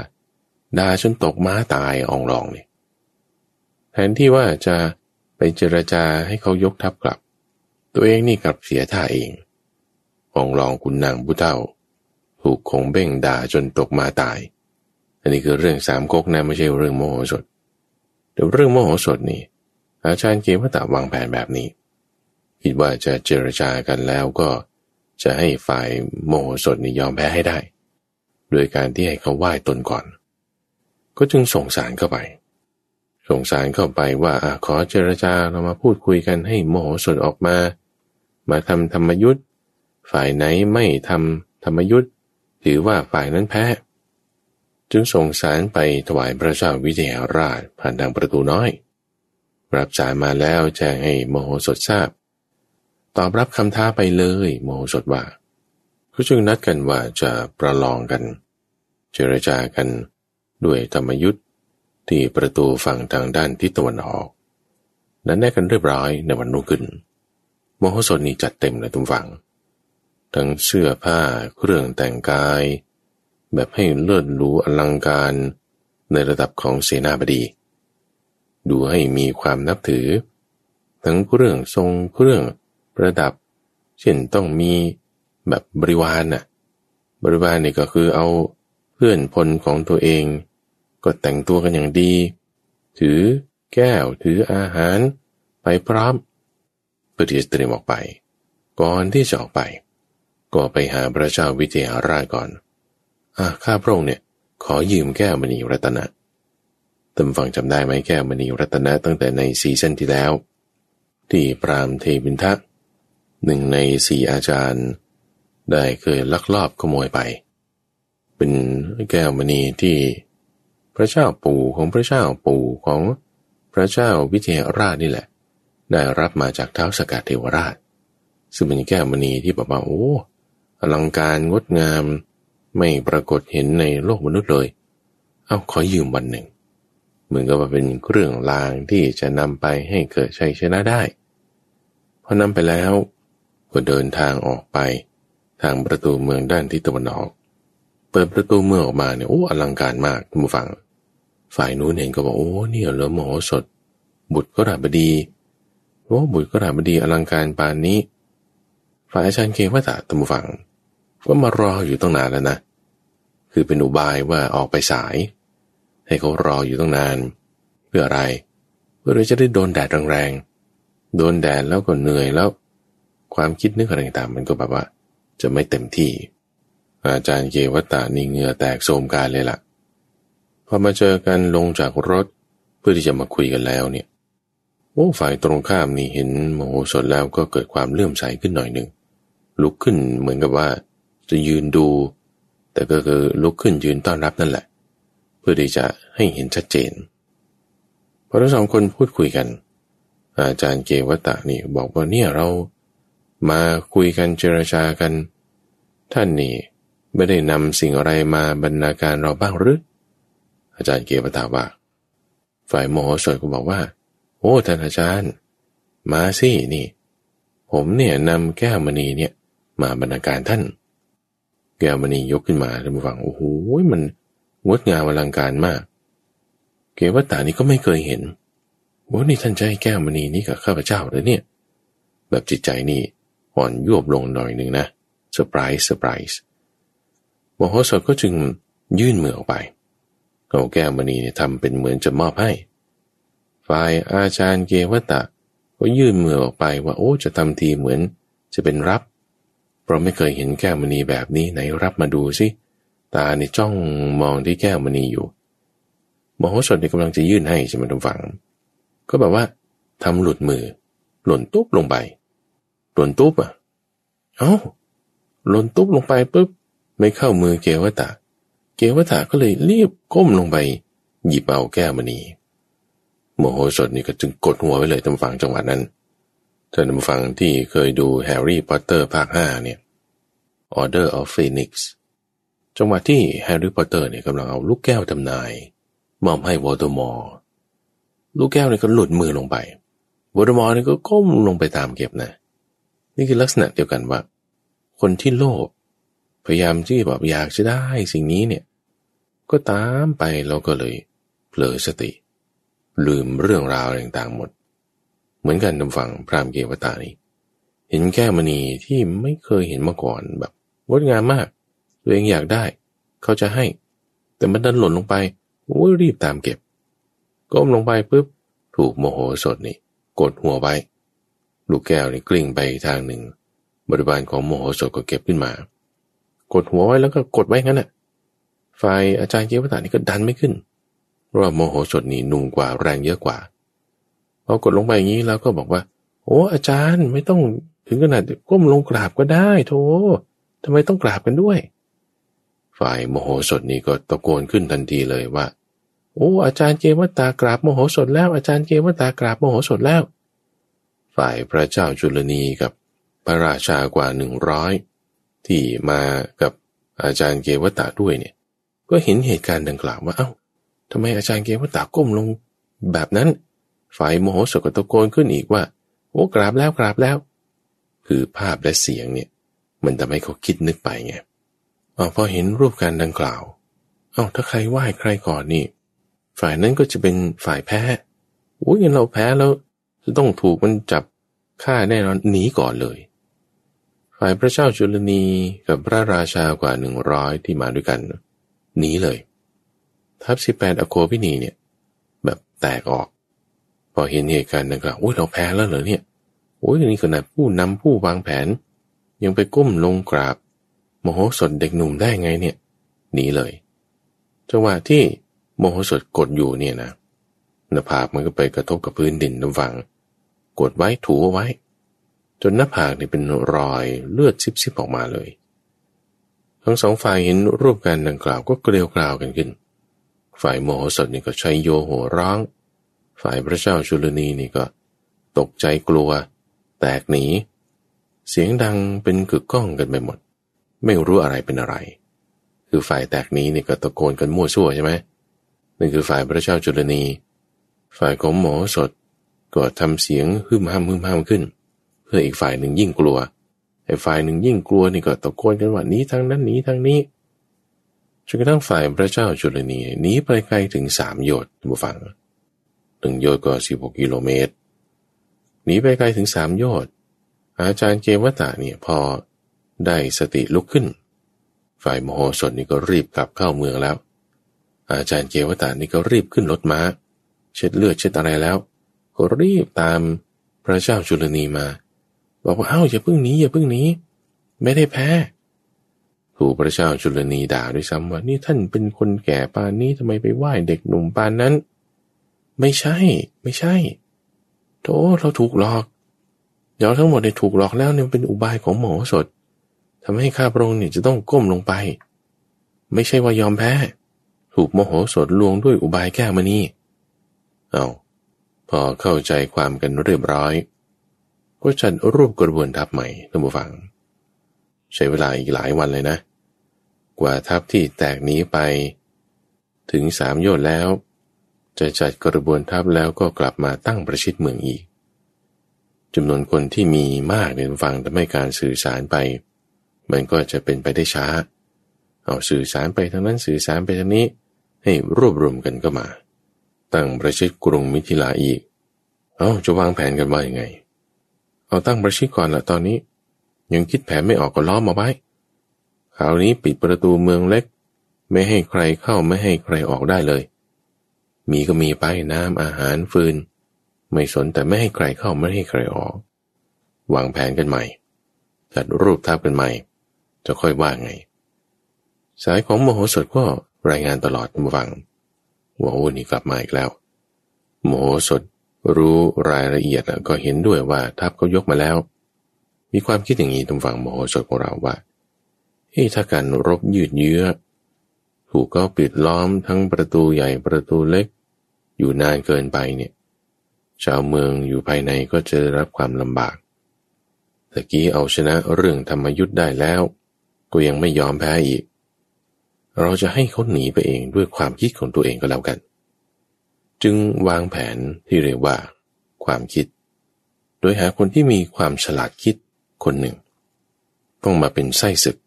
ด่าจนตกม้าตายองรองนี่แทนที่ว่าจะไปเจรจาให้เขายกทัพกลับ ตัวเองนี่กลับเสียท่าเององรองคุณนางผู้เฒ่า ถูกคงเบ้งด่าจนตกมาตาย อันนี้คือเรื่องสามก๊กนะไม่ใช่เรื่องโมโหสดแต่เรื่องโมโหสดนี่ อาจารย์เกวตาวางแผนแบบนี้ คิดว่าจะเจรจากันแล้วก็จะให้ฝ่ายโมโหสดนี่ยอมแพ้ให้ได้ โดยการที่ให้เขาไหว้ตนก่อน ก็จึงส่งสารเข้าไป ส่งสารเข้าไปว่าอขอเจรจาเรามาพูดคุยกันให้โมโหสดออกมา มาทำธรรมยุทธ์ฝ่ายไหนไม่ทำธรรมยุทธ์ถือว่าฝ่ายนั้นแพ้ จึงส่งสารไปถวายพระเจ้าวิเทหราชผ่านทางประตูน้อย รับสารมาแล้วแจ้งให้โมโหสดทราบ ตอบรับคำท้าไปเลยโมโหสดว่าก็จึงนัดกันว่าจะประลองกัน เจรจากันด้วยธรรมยุทธ์ที่ประตูฝั่งทางด้านทิศตะวันออก นั้นแน่กันเรียบร้อยในวันรุ่งขึ้น มโหสถนี้จัดเต็มเลยทุกฝั่งทั้งเสื้อผ้าเครื่องแต่งกาย แบบให้เลิศหรูอลังการในระดับของเสนาบดี ดูให้มีความนับถือ ทั้งเครื่องทรงเครื่องประดับ เช่นต้องมีแบบบริวารน่ะบริวารนี่ก็คือเอาเพื่อนพลของตัวเอง ก็แต่งตัวกันอย่างดี ถือแก้วถืออาหาร ไปพร้อม พื่อที่จะเตรียมออกไป ก่อนที่จะออกไป ก็ไปหาพระเจ้าวิเทหราชก่อนอะข้าพระองค์เนี่ยขอยืมแก้วมณีรัตนะตำฟังจำได้ไหมแก้วมณีรัตนะตั้งแต่ในซีซั่นที่แล้ว ที่ปรามเทวินทะหนึ่งในสี่อาจารย์ ได้เคยลักลอบขโมยไป เป็นแก้วมณีที่พระเจ้าปู่ของพระเจ้าปู่ของพระเจ้าวิเทหราชนี่แหละ ได้รับมาจากเท้าสกัดเทวราช ซึ่งเป็นแก้วมณีที่บอกว่าโอ้อลังการงดงามไม่ปรากฏเห็นในโลกมนุษย์เลย เอาขอยืมวันหนึ่ง เหมือนกับว่าเป็นเครื่องรางที่จะนำไปให้เกิดชัยชนะได้ พอนำไปแล้วก็เดินทางออกไป ทางประตูเมืองด้านทิศตะวันออก เปิดประตูเมืองออกมาเนี่ยโอ้อลังการมากทุกฝัง ฝ่ายนู้นเห็นก็บอกโอ้เนี่ยเหลือมโหสถ บุตรก็ราบดี โอ้บุตรก็ราบดีอลังการปานนี้ ฝ่ายอาจารย์เกว่าตาตมุฟัง ก็มารออยู่ตั้งนานแล้วนะ คือเป็นอุบายว่าออกไปสาย ให้เขารออยู่ตั้งนาน เพื่ออะไร เพื่อจะได้โดนแดดแรงๆ โดนแดดแล้วก็เหนื่อยแล้ว ความคิดนึกอะไรต่างมันก็แบบว่า จะไม่เต็มที่ อาจารย์เกวัตตานี่เหงื่อแตกโสมการเลยละ่ะพอมาเจอกันลงจากรถเพื่อที่จะมาคุยกันแล้วเนี่ย อ้ฝ่ายตรงข้ามนี่เห็นโมโหสดแล้วก็เกิดความเลื่อมใสขึ้นหน่อยหนึ่งลุกขึ้นเหมือนกับว่า จะยืนดู แต่ก็คือลุกขึ้นยืนต้อนรับนั่นแหละ เพื่อที่จะให้เห็นชัดเจนพอทั้งสองคนพูดคุยกัน อาจารย์เกวตะนี่บอกว่าเนี่ยเรามาคุยกันเจรจากัน ท่านนี่ไม่ได้นำสิ่งอะไรมาบรรณาการเราบ้างหรืออาจารย์เกวตะว่า ฝ่ายโมโหสดก็บอกว่า โอ้ท่านอาจารย์ มาสินี่ ผมเนี่ยนำแก้วมณีเนี่ย มาบรรณาการท่าน แก้วมณียกขึ้นมาท่านผู้ฟังโอ้โหมันงดงามอลังการมาก เกวัฏฏะนี่ก็ไม่เคยเห็นว่านี่ท่านใช้แก้วมณีนี่กับข้าพเจ้าเลยเนี่ย แบบจิตใจนี่อ่อนยวบลงหน่อยหนึ่งนะ surprise surprise มโหสถก็จึงยื่นมือออกไปเอาแก้วมณีเนี่ยทำเป็นเหมือนจะมอบให้ ฝ่ายอาจารย์เกวัฏฏะ ก็ยื่นมือออกไปว่าโอ้จะทำทีเหมือนจะเป็นรับ เพราะไม่เคยเห็นแก้วมณีแบบนี้ไหนรับมาดูสิตาในจ้องมองที่แก้วมณีอยู่มโหสถกำลังจะยื่นให้ใช่ไหมทุกฝัง ก็แบบว่าทำหลุดมือ หล่นตุ๊บลงไป หล่นตุ๊บอะเอ้าหล่นตุ๊บลงไปปุ๊บไม่เข้ามือเกวตาเกวตาก็เลยรีบก้มลงไป หยิบเอาแก้วมณี โมโหสถนี่ก็จึงกดหัวไว้เลยทำฝังจังหวะนั้นท่านผู้ฟังที่เคยดูแฮร์รี่พอตเตอร์ภาคห้าเนี่ย Order of Phoenix จังหวะที่แฮร์รี่พอตเตอร์เนี่ยกำลังเอาลูกแก้วทำนายมอบให้โวลเดอมอร์ลูกแก้วเนี่ยก็หลุดมือลงไปโวลเดอมอร์เนี่ยก็ก้มลงไปตามเก็บนะ นี่คือลักษณะเดียวกันว่า คนที่โลภพยายามที่แบบอยากจะได้สิ่งนี้เนี่ย ก็ตามไปแล้วก็เลยเผลอสติ ลืมเรื่องราวต่างๆหมด เหมือนกันท่านผู้ฟังพราหมณ์เกวัฏฏะนี่เห็นแก้มณีที่ไม่เคยเห็นมาก่อนแบบงดงามมาก ตัวเองอยากได้ เขาจะให้ แต่มันดันหล่นลงไปโอ้ยรีบตามเก็บ ก้มลงไปปุ๊บถูกโมโหสดนี่ กดหัวไว้ลูกแก้วนี่กลิ้งไปทางหนึ่ง บริบาลของโมโหสดก็เก็บขึ้นมา กดหัวไว้แล้วก็กดไว้งั้นน่ะฝ่ายอาจารย์เกวตานี่ก็ดันไม่ขึ้น ว่าโมโหสดนี่นุ่มกว่าแรงเยอะกว่าพอกดลงไปอย่างนี้แล้วก็บอกว่า โอ้ อาจารย์ไม่ต้องถึงขนาดก้มลงกราบก็ได้โธ่ทำไมต้องกราบกันด้วย ฝ่ายโมโหสดนี่ก็ตะโกนขึ้นทันทีเลยว่า โอ้อาจารย์เกวตากราบโมโหสดแล้วอาจารย์เกวตากราบโมโหสดแล้ว ฝ่ายพระเจ้าจุลนีกับพระราชากว่าหนึ่งร้อยที่มากับอาจารย์เกวตตาด้วยเนี่ย ก็เห็นเหตุการณ์ดังกล่าวว่าเอา้า ทำไมอาจารย์เกวตตาก้มลงแบบนั้น ฝ่ายโมโหสกตะโกนขึ้นอีกว่า โอ้กราบแล้วกราบแล้ว คือภาพและเสียงเนี่ย มันทำให้เขาคิดนึกไปไงอ๋อพอเห็นรูปการดังกล่าว เอา้าถ้าใครไหว้ใครก่อนนี่ ฝ่ายนั้นก็จะเป็นฝ่ายแพ้โอ้ยเราแพ้แล้วจะต้องถูกมันจับฆ่าแน่นอนหนีก่อนเลย ฝ่ายพระเจ้าจุลนีกับพระราชากว่าหนึ่งร้อยที่มาด้วยกันหนีเลย ทัพสิบแปดอโคพินีเนี่ย แบบแตกออก พอเห็นเหตุการณ์ดังกล่าวโอ้ยเราแพ้แล้วเหรอเนี่ยโอ้ยนี่ขนาดผู้นำผู้วางแผน ยังไปก้มลงกราบ โมโหสดเด็กหนุ่มได้ไงเนี่ยหนีเลยจังหวะที่โมโหสดกดอยู่เนี่ยนะหน้าผากมันก็ไปกระทบกับพื้นดินน้ำฝัง กดไว้ถูไว้ จนหน้าผากเนี่เป็นรอยเลือดซิบๆออกมาเลย ทั้งสองฝ่ายเห็นรูปการดังกล่าวก็เกลียวกราวกันขึ้น ฝ่ายโมโหสดนี่ก็ใช้โยโหร้อง ฝ่ายพระเจ้าชุลนีนี่ก็ ตกใจกลัว แตกหนี เสียงดังเป็นกึกก้องกันไปหมด ไม่รู้อะไรเป็นอะไร คือฝ่ายแตกหนีนี่ก็ตะโกนกันมั่วซั่วใช่ไหมนั่นคือฝ่ายพระเจ้าจุลนี ฝ่ายของหมอสดก็ทำเสียงฮึมห้ามฮึมห้ามขึ้น เพื่ออีกฝ่ายหนึ่งยิ่งกลัวไอ้ฝ่ายหนึ่งยิ่งกลัวนี่ก็ตะโกนกันว่านี้ทางนั้นนี้ทางนี้ จนกระทั่งฝ่ายพระเจ้าจุลนีหนีไปไกลถึงสามโยชน์บุฟังหนึ่งโยชน์ก็สิบหกกิโลเมตรหนีไปไกลถึงสามโยชน์อาจารย์เกวตาเนี่ยพอได้สติลุกขึ้น ฝ่ายมโหสถนี่ก็รีบกลับเข้าเมืองแล้ว อาจารย์เกวตานี่ก็รีบขึ้นรถม้า เช็ดเลือดเช็ดอะไรแล้ว ก็รีบตามพระเจ้าจุลนีมา บอกว่าเอ้าอย่าพิ่งหนีอย่าพิ่งหนีไม่ได้แพ้ ถูกพระเจ้าจุลนีด่าด้วยซ้ำว่านี่ท่านเป็นคนแก่ปานนี้ทำไมไปไหว้เด็กหนุ่มปานนั้น ไม่ใช่ ไม่ใช่โธ่เราถูกหลอกเดี๋ยวทั้งหมดเนี่ยถูกหลอกแล้วเนี่ยเป็นอุบายของหมอสดทำให้ข้าพระองค์เนี่ยจะต้องก้มลงไป ไม่ใช่ว่ายอมแพ้ ถูกโมโหสดลวงด้วยอุบายแก้มานี่เอาพอเข้าใจความกันเรียบร้อย ก็จัดรูปกระบวนทัพใหม่ท่านผู้ฟัง ใช้เวลาอีกหลายวันเลยนะ กว่าทัพที่แตกหนีไป ถึงสามโยชน์แล้ว จะจัดกระบวนทัพแล้วก็กลับมาตั้งประชิดเมืองอีกจำนวนคนที่มีมากในฟังทำให้การสื่อสารไป มันก็จะเป็นไปได้ช้า เอาสื่อสารไปทางนั้นสื่อสารไปทางนี้ ให้รวบรวมกันก็มา ตั้งประชิดกรุงมิถิลาอีก เอาจะวางแผนกันว่ายังไง เอาตั้งประชิดก่อนละตอนนี้ ยังคิดแผนไม่ออกก็ล้อมมาไว้ คราวนี้ปิดประตูเมืองเล็ก ไม่ให้ใครเข้าไม่ให้ใครออกได้เลย มีก็มีไปน้ำอาหารฟืน ไม่สนแต่ไม่ให้ใครเข้าไม่ให้ใครออก วางแผนกันใหม่ จัดรูปทับกันใหม่ จะค่อยว่าไง สายของมโหสถก็รายงานตลอดมาฟังว่าโอ้นี่กลับมาอีกแล้วมโหสถรู้รายละเอียดก็เห็นด้วยว่าทัพเขายกมาแล้ว มีความคิดอย่างนี้ตรงฝั่งมโหสถของเราว่า เฮ้ถ้าการรบยืดเยื้อถูกก็ปิดล้อมทั้งประตูใหญ่ประตูเล็ก อยู่นานเกินไปเนี่ยชาวเมืองอยู่ภายในก็จะได้รับความลำบากตะกี้เอาชนะเรื่องธรรมยุทธ์ได้แล้ว ก็ยังไม่ยอมแพ้อีก เราจะให้เขาหนีไปเองด้วยความคิดของตัวเองก็แล้วกัน จึงวางแผนที่เรียกว่า ความคิด โดยหาคนที่มีความฉลาดคิดคนหนึ่ง ต้องมาเป็นไส้ศึก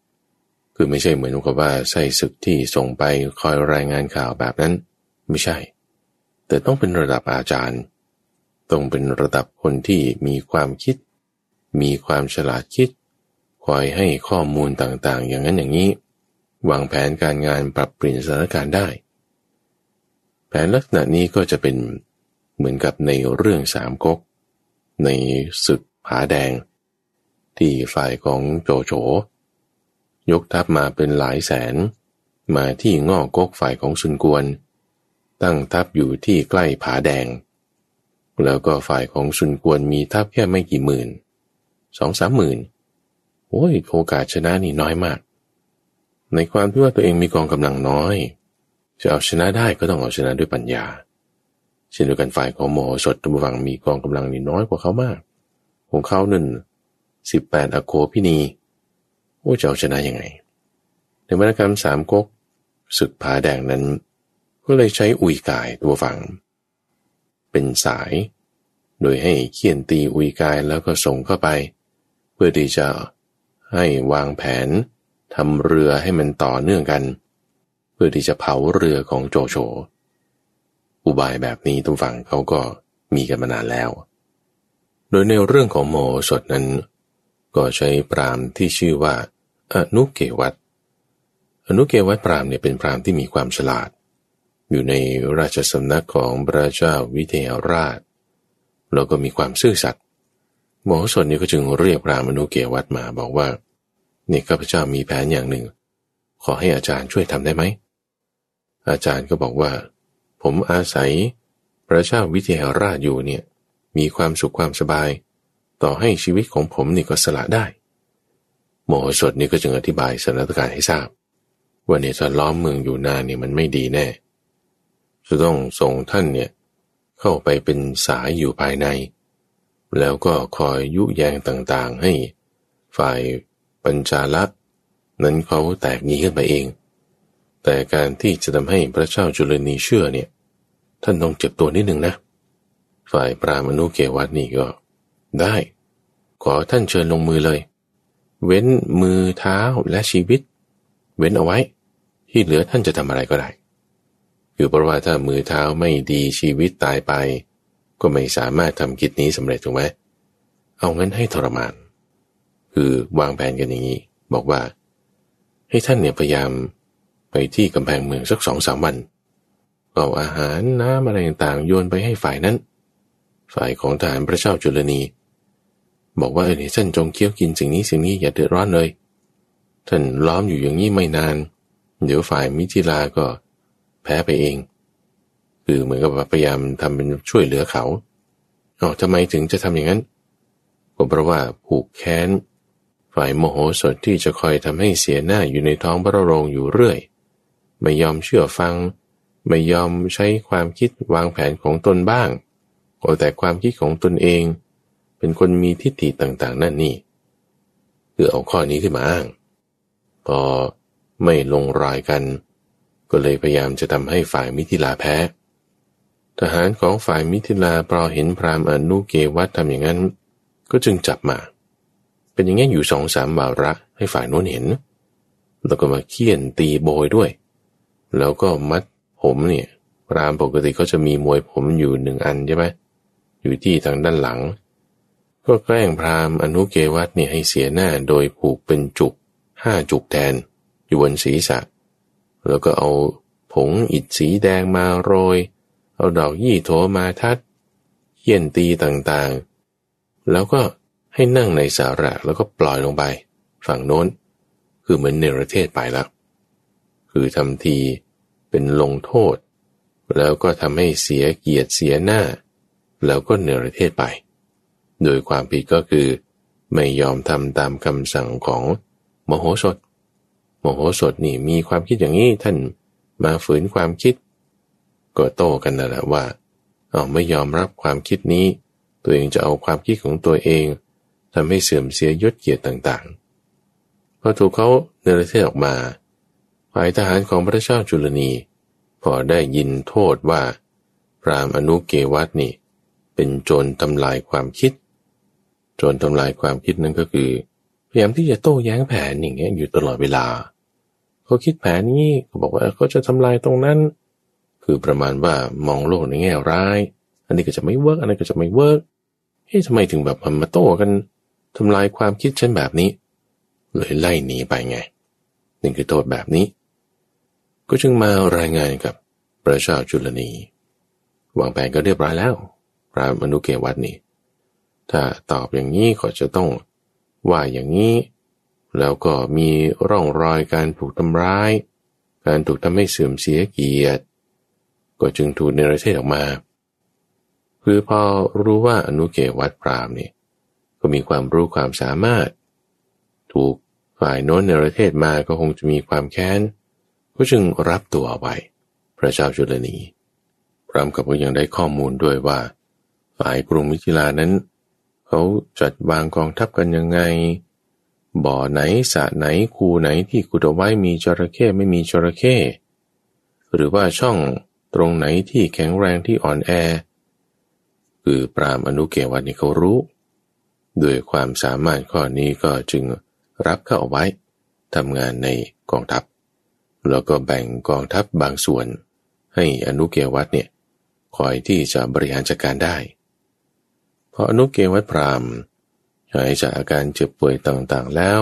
คือไม่ใช่เหมือนกับว่าใส่ศึกที่ส่งไปคอยรายงานข่าวแบบนั้น ไม่ใช่ แต่ต้องเป็นระดับอาจารย์ ต้องเป็นระดับคนที่มีความคิด มีความฉลาดคิด คอยให้ข้อมูลต่างๆ อย่างนั้นอย่างนี้ วางแผนการงานปรับเปลี่ยนสถานการณ์ได้ แผนลักษณะนี้ก็จะเป็นเหมือนกับในเรื่องสามก๊ก ในศึกผาแดง ที่ฝ่ายของโจโฉ ยกทัพมาเป็นหลายแสน มาที่งอกกกฝ่ายของซุนกวน ตั้งทัพอยู่ที่ใกล้ผาแดง แล้วก็ฝ่ายของซุนกวนมีทัพแค่ไม่กี่หมื่นสองสามหมื่นโอ้ยโอกาสชนะนี่น้อยมาก ในความที่ว่าตัวเองมีกองกำลังน้อย จะเอาชนะได้ก็ต้องเอาชนะด้วยปัญญาเช่นเดียวกันฝ่ายของโมโหสดตุบังมีกองกำลังนี่น้อยกว่าเขามาก ของเขาหนึ่งสิบแปดอโคพินี ว่าจะเอาชนะยังไง ในวรรณกรรมสามก๊กศึกผาแดงนั้น ก็เลยใช้อุยกายตัวฝัง เป็นสาย โดยให้เขียนตีอุยกายแล้วก็ส่งเข้าไป เพื่อที่จะให้วางแผนทำเรือให้มันต่อเนื่องกัน เพื่อที่จะเผาเรือของโจโฉอุบายแบบนี้ตัวฝั่งเขาก็มีกันมานานแล้ว โดยในเรื่องของโมสดนั้น ก็ใช้ปรามที่ชื่อว่าอนุเกวัตอนุเกวัตพรามเนี่ยเป็นพรามที่มีความฉลาด อยู่ในราชสำนักของพระเจ้าวิเทหราช แล้วก็มีความซื่อสัตย์หมอสนนี่ก็จึงเรียกพรามอนุเกวัตมาบอกว่านี่ข้าพเจ้ามีแผนอย่างหนึ่ง ขอให้อาจารย์ช่วยทำได้ไหม อาจารย์ก็บอกว่า ผมอาศัยพระเจ้าวิเทหราชอยู่เนี่ยมีความสุขความสบาย ต่อให้ชีวิตของผมนี่ก็สละได้ โมโหสดนี่ก็จึงอธิบายสถานการณ์ให้ทราบ ว่าเนี่ยจะล้อมเมืองอยู่นานเนี่ยมันไม่ดีแน่ จะต้องส่งท่านเนี่ยเข้าไปเป็นสายอยู่ภายใน แล้วก็คอยยุแยงต่างๆ ให้ฝ่ายปัญจาลักษณ์นั้นเขาแตกหนีขึ้นไปเอง แต่การที่จะทำให้พระเจ้าจุลนีเชื่อเนี่ย ท่านต้องเจ็บตัวนิดหนึ่งนะ ฝ่ายปรามนุเกวัตนี่ก็ได้ ขอท่านเชิญลงมือเลย เว้นมือเท้าและชีวิต เว้นเอาไว้ ที่เหลือท่านจะทำอะไรก็ได้ คือเพราะว่าถ้ามือเท้าไม่ดีชีวิตตายไป ก็ไม่สามารถทำกิจนี้สำเร็จถูกไหมเอางั้นให้ทรมาน คือวางแผนกันอย่างนี้ บอกว่า ให้ท่านเนี่ยพยายามไปที่กำแพงเมืองสักสองสามวันเอาอาหารน้ำอะไรต่างๆโยนไปให้ฝ่ายนั้น ฝ่ายของทหารพระเจ้าจุลนี บอกว่าเออท่านจงเคี้ยวกินสิ่งนี้สิ่งนี้อย่าเดือดร้อนเลย ท่านล้อมอยู่อย่างนี้ไม่นาน เดี๋ยวฝ่ายมิถิลาก็แพ้ไปเอง คือเหมือนกับพยายามทำเป็นช่วยเหลือเขาอ๋อทำไมถึงจะทำอย่างนั้นก็เพราะว่าผูกแค้น ฝ่ายโมโหสถที่จะคอยทำให้เสียหน้าอยู่ในท้องพระโรงอยู่เรื่อย ไม่ยอมเชื่อฟัง ไม่ยอมใช้ความคิดวางแผนของตนบ้างโอแต่ความคิดของตนเอง เป็นคนมีทิฏฐิต่างๆ นั่นนี่คือเอาข้อนี้ขึ้นมาอ้าง พอไม่ลงรอยกัน ก็เลยพยายามจะทำให้ฝ่ายมิถิลาแพ้ ทหารของฝ่ายมิถิลาพอเห็นพรามอนุเกวัตทำอย่างนั้น ก็จึงจับมา เป็นอย่างนี้อยู่สองสามวาระให้ฝ่ายโน้นเห็น แล้วก็มาเคี่ยนตีโบยด้วย แล้วก็มัดผมเนี่ยรามปกติเขาจะมีมวยผมอยู่หนึ่งอันใช่ไหมอยู่ที่ทางด้านหลัง ก็แกล้งพรามอนุเกวัตเนี่ยให้เสียหน้าโดยผูกเป็นจุกห้าจุกแทน อยู่บนศีรษะ แล้วก็เอาผงอิฐสีแดงมาโรย เอาดอกยี่โถมาทัดเขี่ยนตีต่างๆ แล้วก็ให้นั่งในสาระแล้วก็ปล่อยลงไป ฝั่งโน้น คือเหมือนเนรเทศไปแล้ว คือทำทีเป็นลงโทษ แล้วก็ทำให้เสียเกียรติเสียหน้า แล้วก็เนรเทศไป โดยความผิดก็คือ ไม่ยอมทำตามคำสั่งของโมโหสถโมโหสถนี่มีความคิดอย่างนี้ท่านมาฝืนความคิด ก็โต้กันนั่นแหละว่าเอาไม่ยอมรับความคิดนี้ ตัวเองจะเอาความคิดของตัวเองทำให้เสื่อมเสียยศเกียรติต่างๆ พอถูกเขาเนรเทศออกมาฝ่ายทหารของพระเจ้าจุลนีพอได้ยินโทษว่า พราหมณ์อนุเกวัฏนี่ เป็นโจรทำลายความคิด โจรทำลายความคิดนั้นก็คือ พยายามที่จะโต้แย้งแผนอย่างเงี้ยอยู่ตลอดเวลา เขาคิดแผนนี้เขาบอกว่าเขาจะทำลายตรงนั้น คือประมาณว่ามองโลกในแง่ร้าย อันนี้ก็จะไม่ work อันนี้ก็จะไม่ work เฮ้ยทำไมถึงแบบมาโต้กันทำลายความคิดฉันแบบนี้ เลยไล่หนีไปไงนี่คือโทษแบบนี้ ก็จึงมารายงานกับพระชาจุลนีวางแผนก็เรียบร้อยแล้วพระมนุเกวัตนี่ ถ้าตอบอย่างนี้ก็จะต้องว่าอย่างนี้ แล้วก็มีร่องรอยการถูกทำร้าย การถูกทำให้เสื่อมเสียเกียรติ ก็จึงถูกในประเทศออกมา คือพอรู้ว่าอนุเกวัตพรามนี่ก็มีความรู้ความสามารถ ถูกฝ่ายโน้นในประเทศมาก็คงจะมีความแค้น ก็จึงรับตัวไว้พระเจ้าจุลนีพร้อมกับก็ยังได้ข้อมูลด้วยว่าฝ่ายกรุงมิถิลานั้น เขาจัดวางกองทัพกันยังไง บ่อไหนสระไหนคูไหนที่ขุดเอาไว้มีจระเข้ไม่มีจระเข้หรือว่าช่องตรงไหนที่แข็งแรงที่อ่อนแอ คือปรามอนุเกวันนี่เขารู้ ด้วยความสามารถข้อนี้ก็จึงรับเข้าเอาไว้ทำงานในกองทัพ แล้วก็แบ่งกองทัพบางส่วน ให้อนุเกวัตเนี่ยคอยที่จะบริหารจัดการได้ พออนุเกวัตพรามหายจากอาการเจ็บป่วยต่างๆแล้ว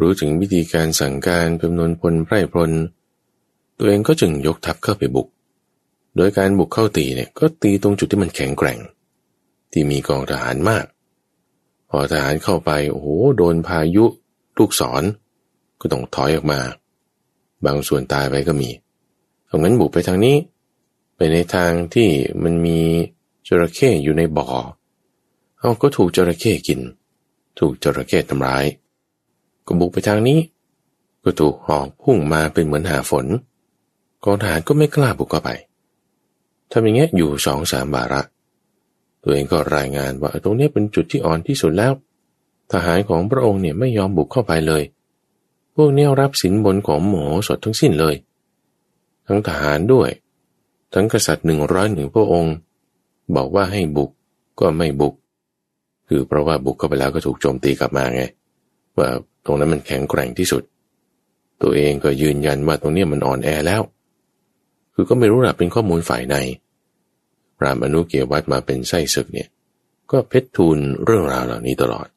รู้ถึงวิธีการสั่งการจำนวนพลไพร่พล ตัวเองก็จึงยกทัพเข้าไปบุก โดยการบุกเข้าตีเนี่ยก็ตีตรงจุดที่มันแข็งแกร่ง ที่มีกองทหารมาก พอทหารเข้าไปโอ้โหโดนพายุลูกศร ก็ต้องถอยออกมา บางส่วนตายไปก็มีตรงนั้นบุกไปทางนี้ ไปในทางที่มันมีจระเข้อยู่ในบ่อ เอาก็ถูกจระเข้กิน ถูกจระเข้ทำร้าย ก็บุกไปทางนี้ ก็ถูกหอกพุ่งมาเป็นเหมือนหาฝนกองทหารก็ไม่กล้าบุกเข้าไปทำอย่างเงี้ยอยู่สองสามบาระ ตัวเองก็รายงานว่าตรงนี้เป็นจุดที่อ่อนที่สุดแล้ว ทหารของพระองค์เนี่ยไม่ยอมบุกเข้าไปเลย พวกนี้รับสินบนของหมอสดทั้งสิ้นเลย ทั้งทหารด้วย ทั้งกษัตริย์หนึ่งร้อยหนึ่งพระองค์ บอกว่าให้บุกก็ไม่บุก คือเพราะว่าบุกเข้าไปแล้วก็ถูกโจมตีกลับมาไง ว่าตรงนั้นมันแข็งแกร่งที่สุด ตัวเองก็ยืนยันว่าตรงนี้มันอ่อนแอแล้ว คือก็ไม่รู้หละเป็นข้อมูลฝ่ายในพรามอนุเกวัตมาเป็นไส้ศึกเนี่ย ก็เพชรทูลเรื่องราวเหล่านี้ตลอด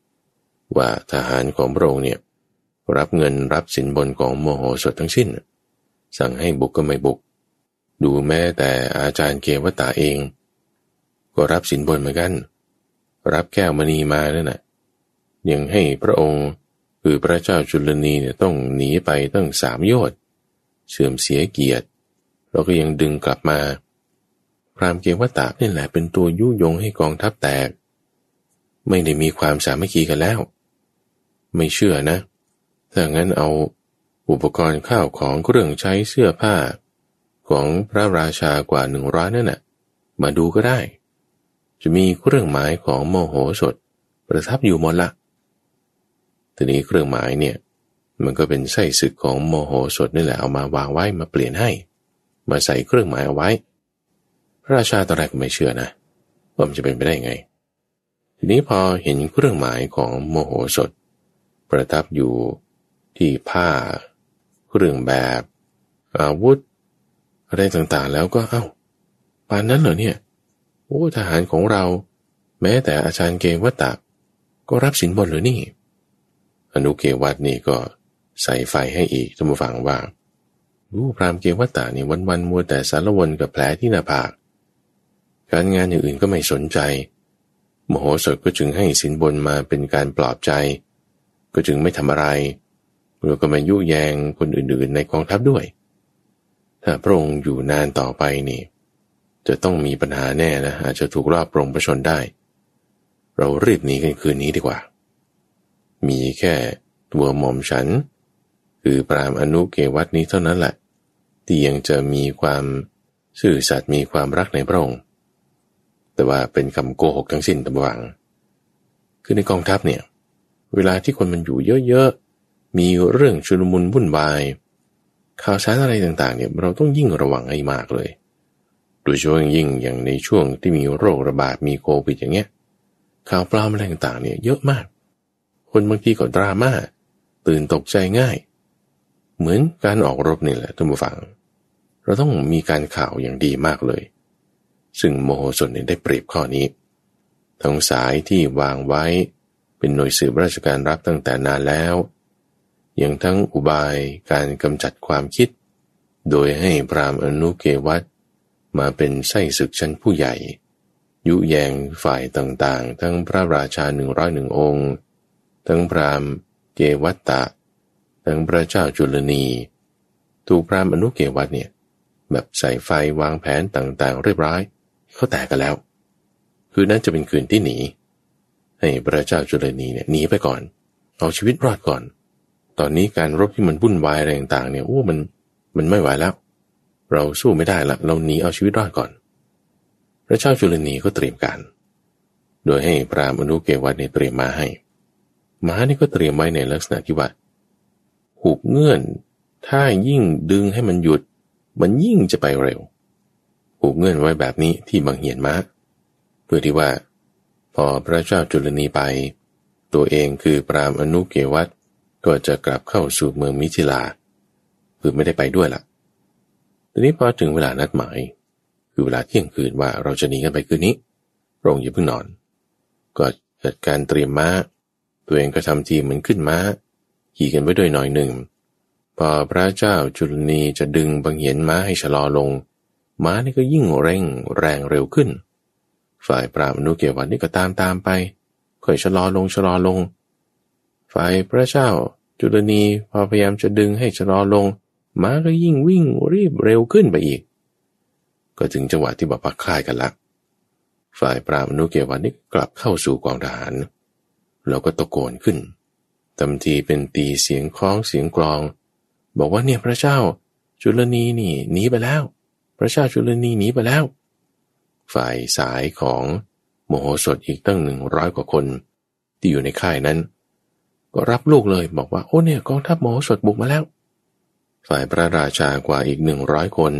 ว่าทหารของพระองค์เนี่ยรับเงินรับสินบนของโมโหสถทั้งสิ้น สั่งให้บุกก็ไม่บุก ดูแม้แต่อาจารย์เกวตาเอง ก็รับสินบนเหมือนกัน รับแก้วมณีมานั่นนะยังให้พระองค์คือพระเจ้าจุลนีเนี่ยต้องหนีไปตั้งสามโยชน์เสื่อมเสียเกียรติ เราก็ยังดึงกลับมา พรามเกวตาเนี่แหละเป็นตัวยุยงให้กองทัพแตก ไม่ได้มีความสามัคคีกันแล้ว ไม่เชื่อนะ ถ้างั้นเอาอุปกรณ์ข้าวของเครื่องใช้เสื้อผ้า ของพระราชากว่าหนึ่งร้อยนั่นน่ะ มาดูก็ได้ จะมีเครื่องหมายของโมโหสดประทับอยู่หมดละ ทีนี้เครื่องหมายเนี่ยมันก็เป็นไส้ศึกของโมโหสดนี่แหละเอามาวางไว้มาเปลี่ยนให้ มาใส่เครื่องหมายเอาไว้ พระราชาตอนแรกไม่เชื่อนะว่ามันจะเป็นไปได้ไง ทีนี้พอเห็นเครื่องหมายของโมโหสถประทับอยู่ที่ผ้า เครื่องแบบ อาวุธ อะไรต่างๆ แล้วก็เอา้าปานนั้นเหรอเนี่ย โอ้ทหารของเรา แม้แต่อาจารย์เกวัตตะก็รับสินบนหรือนี่ อนุเกวัตนี่ก็ใส่ไฟให้อีกท่านผู้ฟังว่ารู้พรามเกวัตตานี่วันๆมัวแต่สารวนกับแผลที่หน้าผาก การงานอย่างอื่นก็ไม่สนใจ มโหสถก็จึงให้สินบนมาเป็นการปลอบใจ ก็จึงไม่ทำอะไรแล้วก็มายุแยงคนอื่นๆในกองทัพด้วย ถ้าพระองค์อยู่นานต่อไปนี่ จะต้องมีปัญหาแน่นะอาจจะถูกรอบปรงประชนได้ เรารีบหนีกันคืนนี้ดีกว่า มีแค่ตัวหม่อมฉัน คือปรามอนุเกวัตนี้เท่านั้นแหละที่ยังจะมีความซื่อสัตย์มีความรักในพระองค์แต่ว่าเป็นคำโกหกทั้งสิ้นตะวัง คือในกองทัพเนี่ย เวลาที่คนมันอยู่เยอะๆ มีเรื่องชุลมุนวุ่นวาย ข่าวสารอะไรต่างๆเนี่ยเราต้องยิ่งระวังให้มากเลย โดยเฉพาะยิ่งอย่างในช่วงที่มีโรคระบาดมีโควิดอย่างเงี้ยข่าวปลอมอะไรต่างๆเนี่ยเยอะมาก คนบางทีก็ดราม่าตื่นตกใจง่าย เหมือนการออกรบนี่แหละท่านผู้ฟัง เราต้องมีการข่าวอย่างดีมากเลย ซึ่งโมโหสถได้เปรียบข้อนี้ ทั้งสายที่วางไว้ เป็นหน่วยสืบราชการรับตั้งแต่นานแล้วอย่างทั้งอุบายการกำจัดความคิด โดยให้พรามอนุเกวัต มาเป็นไส้ศึกชั้นผู้ใหญ่ ยุแยงฝ่ายต่างๆ ทั้งพระราชาหนึ่งร้อยหนึ่งองค์ ทั้งพรามเกวัตตะ ทั้งพระเจ้าจุลนีถูกพรามอนุเกวัตเนี่ยแบบใส่ไฟวางแผนต่างๆ เรียบร้อยเขาแตกกันแล้ว คืนนั้นจะเป็นคืนที่หนี ให้พระเจ้าจุลนีเนี่ยหนีไปก่อน เอาชีวิตรอดก่อน ตอนนี้การรบที่มันวุ่นวายอะไรต่างๆเนี่ยโอ้มันมันไม่ไหวแล้ว เราสู้ไม่ได้ละเราหนีเอาชีวิตรอดก่อน พระเจ้าจุลนีก็เตรียมการ โดยให้พระมนุเกวัตเนี่ยเตรียมมาให้ม้านี่ก็เตรียมไว้ในลักษณะที่ว่าหูกเงื่อน ถ้ายิ่งดึงให้มันหยุด มันยิ่งจะไปเร็วผูกเงื่อนไว้แบบนี้ที่บางเหียนมาเพื่อที่ว่า พอพระเจ้าจุลนีไป ตัวเองคือปรามอนุเกวัตก็จะกลับเข้าสู่เมืองมิถิลา คือไม่ได้ไปด้วยละ่ะ ทีนี้พอถึงเวลานัดหมาย คือเวลาเที่ยงคืนว่าเราจะหนีกันไปคืนนี้โรงอย่าเพิ่งนอน ก็จัดการเตรียมม้า ตัวเองก็ทำทีเหมือนขึ้นม้า ขี่กันไปด้วยหน่อยหนึ่ง พอพระเจ้าจุลนีจะดึงบางเหียนม้าให้ชะลอลง ม้านี่ก็ยิ่งเร่งแรงเร็วขึ้น ฝ่ายปรามนุเกวันนี่ก็ตามตามไปค่อยชะลอลงชะลอลง ฝ่ายพระเจ้าจุลนีพอพยายามจะดึงให้ชะลอลง ม้าก็ยิ่งวิ่งรีบเร็วขึ้นไปอีก ก็ถึงจังหวะที่บอกพักคลายกันละ ฝ่ายปรามนุเกวันนี่กลับเข้าสู่กองทหารแล้วก็ตะโกนขึ้นทำทีเป็นตีเสียงคล้องเสียงกลอง บอกว่าเนี่ยพระเจ้า จุลนีนี่หนีไปแล้ว พระชาจุลนีหนีไปแล้ว ฝ่ายสายของโมโหสถอีกตั้งหนึ่งร้อยกว่าคน ที่อยู่ในค่ายนั้น ก็รับลูกเลยบอกว่าโอ้เนี่ยกองทัพโมโหสถบุกมาแล้ว ฝ่ายพระราชากว่าอีกหนึ่งร้อยคน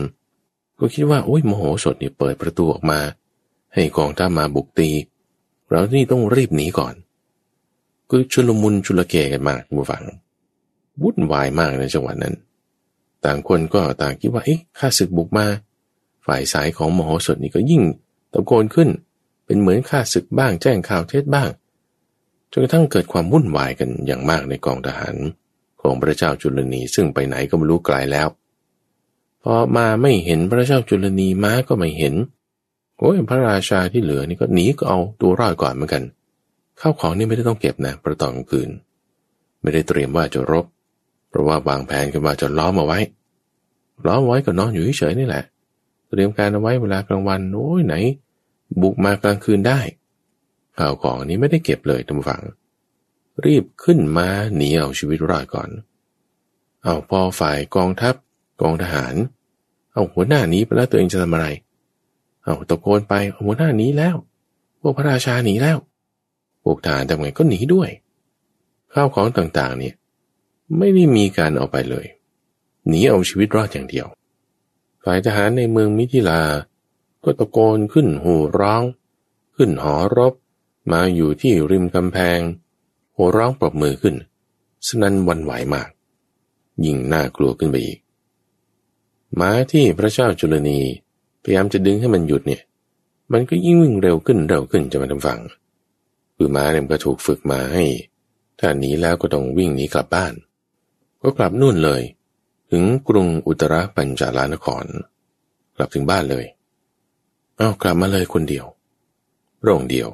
ก็คิดว่าโอ้ยโมโหสถนี่เปิดประตูออกมา ให้กองทัพมาบุกตี เราที่ต้องรีบหนีก่อนคือชุลมุนชุลเกกันมากบูฟังวุ่นวายมากในจังหวะนั้น ต่างคนก็ต่างคิดว่าเอ๊ะข้าศึกบุกมา ฝ่ายสายของมโหสถนี่ก็ยิ่งตะโกนขึ้น เป็นเหมือนข้าศึกบ้างแจ้งข่าวเท็จบ้างจนกระทั่งเกิดความวุ่นวายกันอย่างมากในกองทหาร ของพระเจ้าจุลนีซึ่งไปไหนก็ไม่รู้ไกลแล้ว พอมาไม่เห็นพระเจ้าจุลนีม้าก็ไม่เห็น โอ้ยพระราชาที่เหลือนี่ก็หนีก็เอาตัวรอดก่อนเหมือนกันข้าวของนี่ไม่ได้ต้องเก็บนะประตอนกลางคืน ไม่ได้เตรียมว่าจะรบ เพราะว่าวางแผนกันว่าจะล้อมเอาไว้ ล้อมไว้ก็นอนอยู่เฉยๆนี่แหละ เตรียมการเอาไว้เวลากลางวันโอ้ยไหน บุกมากลางคืนได้ข้าวของนี้ไม่ได้เก็บเลยทุกฝัง รีบขึ้นมาหนีเอาชีวิตรอดก่อน เอาพอฝ่ายกองทัพกองทหาร เอาหัวหน้านี้ไปแล้วตัวเองจะทำอะไร เอาตะโกนไปหัวหน้านี้แล้ว พวกพระราชาหนีแล้ว พวกทหารทำไงก็หนีด้วย ข้าวของต่างๆเนี่ยไม่ได้มีการเอาไปเลย หนีเอาชีวิตรอดอย่างเดียว ฝ่ายทหารในเมืองมิถิลา ก็ตะโกนขึ้นหูร้อง ขึ้นหอรบ มาอยู่ที่ริมกำแพง โหร้องปรบมือขึ้น สนั้นวันไหวมาก ยิ่งน่ากลัวขึ้นไปอีกม้าที่พระเจ้าจุลนีพยายามจะดึงให้มันหยุดเนี่ย มันก็ยิ่งวิ่งเร็วขึ้นเร็วขึ้นจะมาทำฟังคือม้าเนี่ยก็ถูกฝึกมาให้ ถ้าหนีแล้วก็ต้องวิ่งหนีกลับบ้าน ก็กลับนู่นเลย ถึงกรุงอุตรปัญจารานคร กลับถึงบ้านเลยเอากลับมาเลยคนเดียวโรงเดียว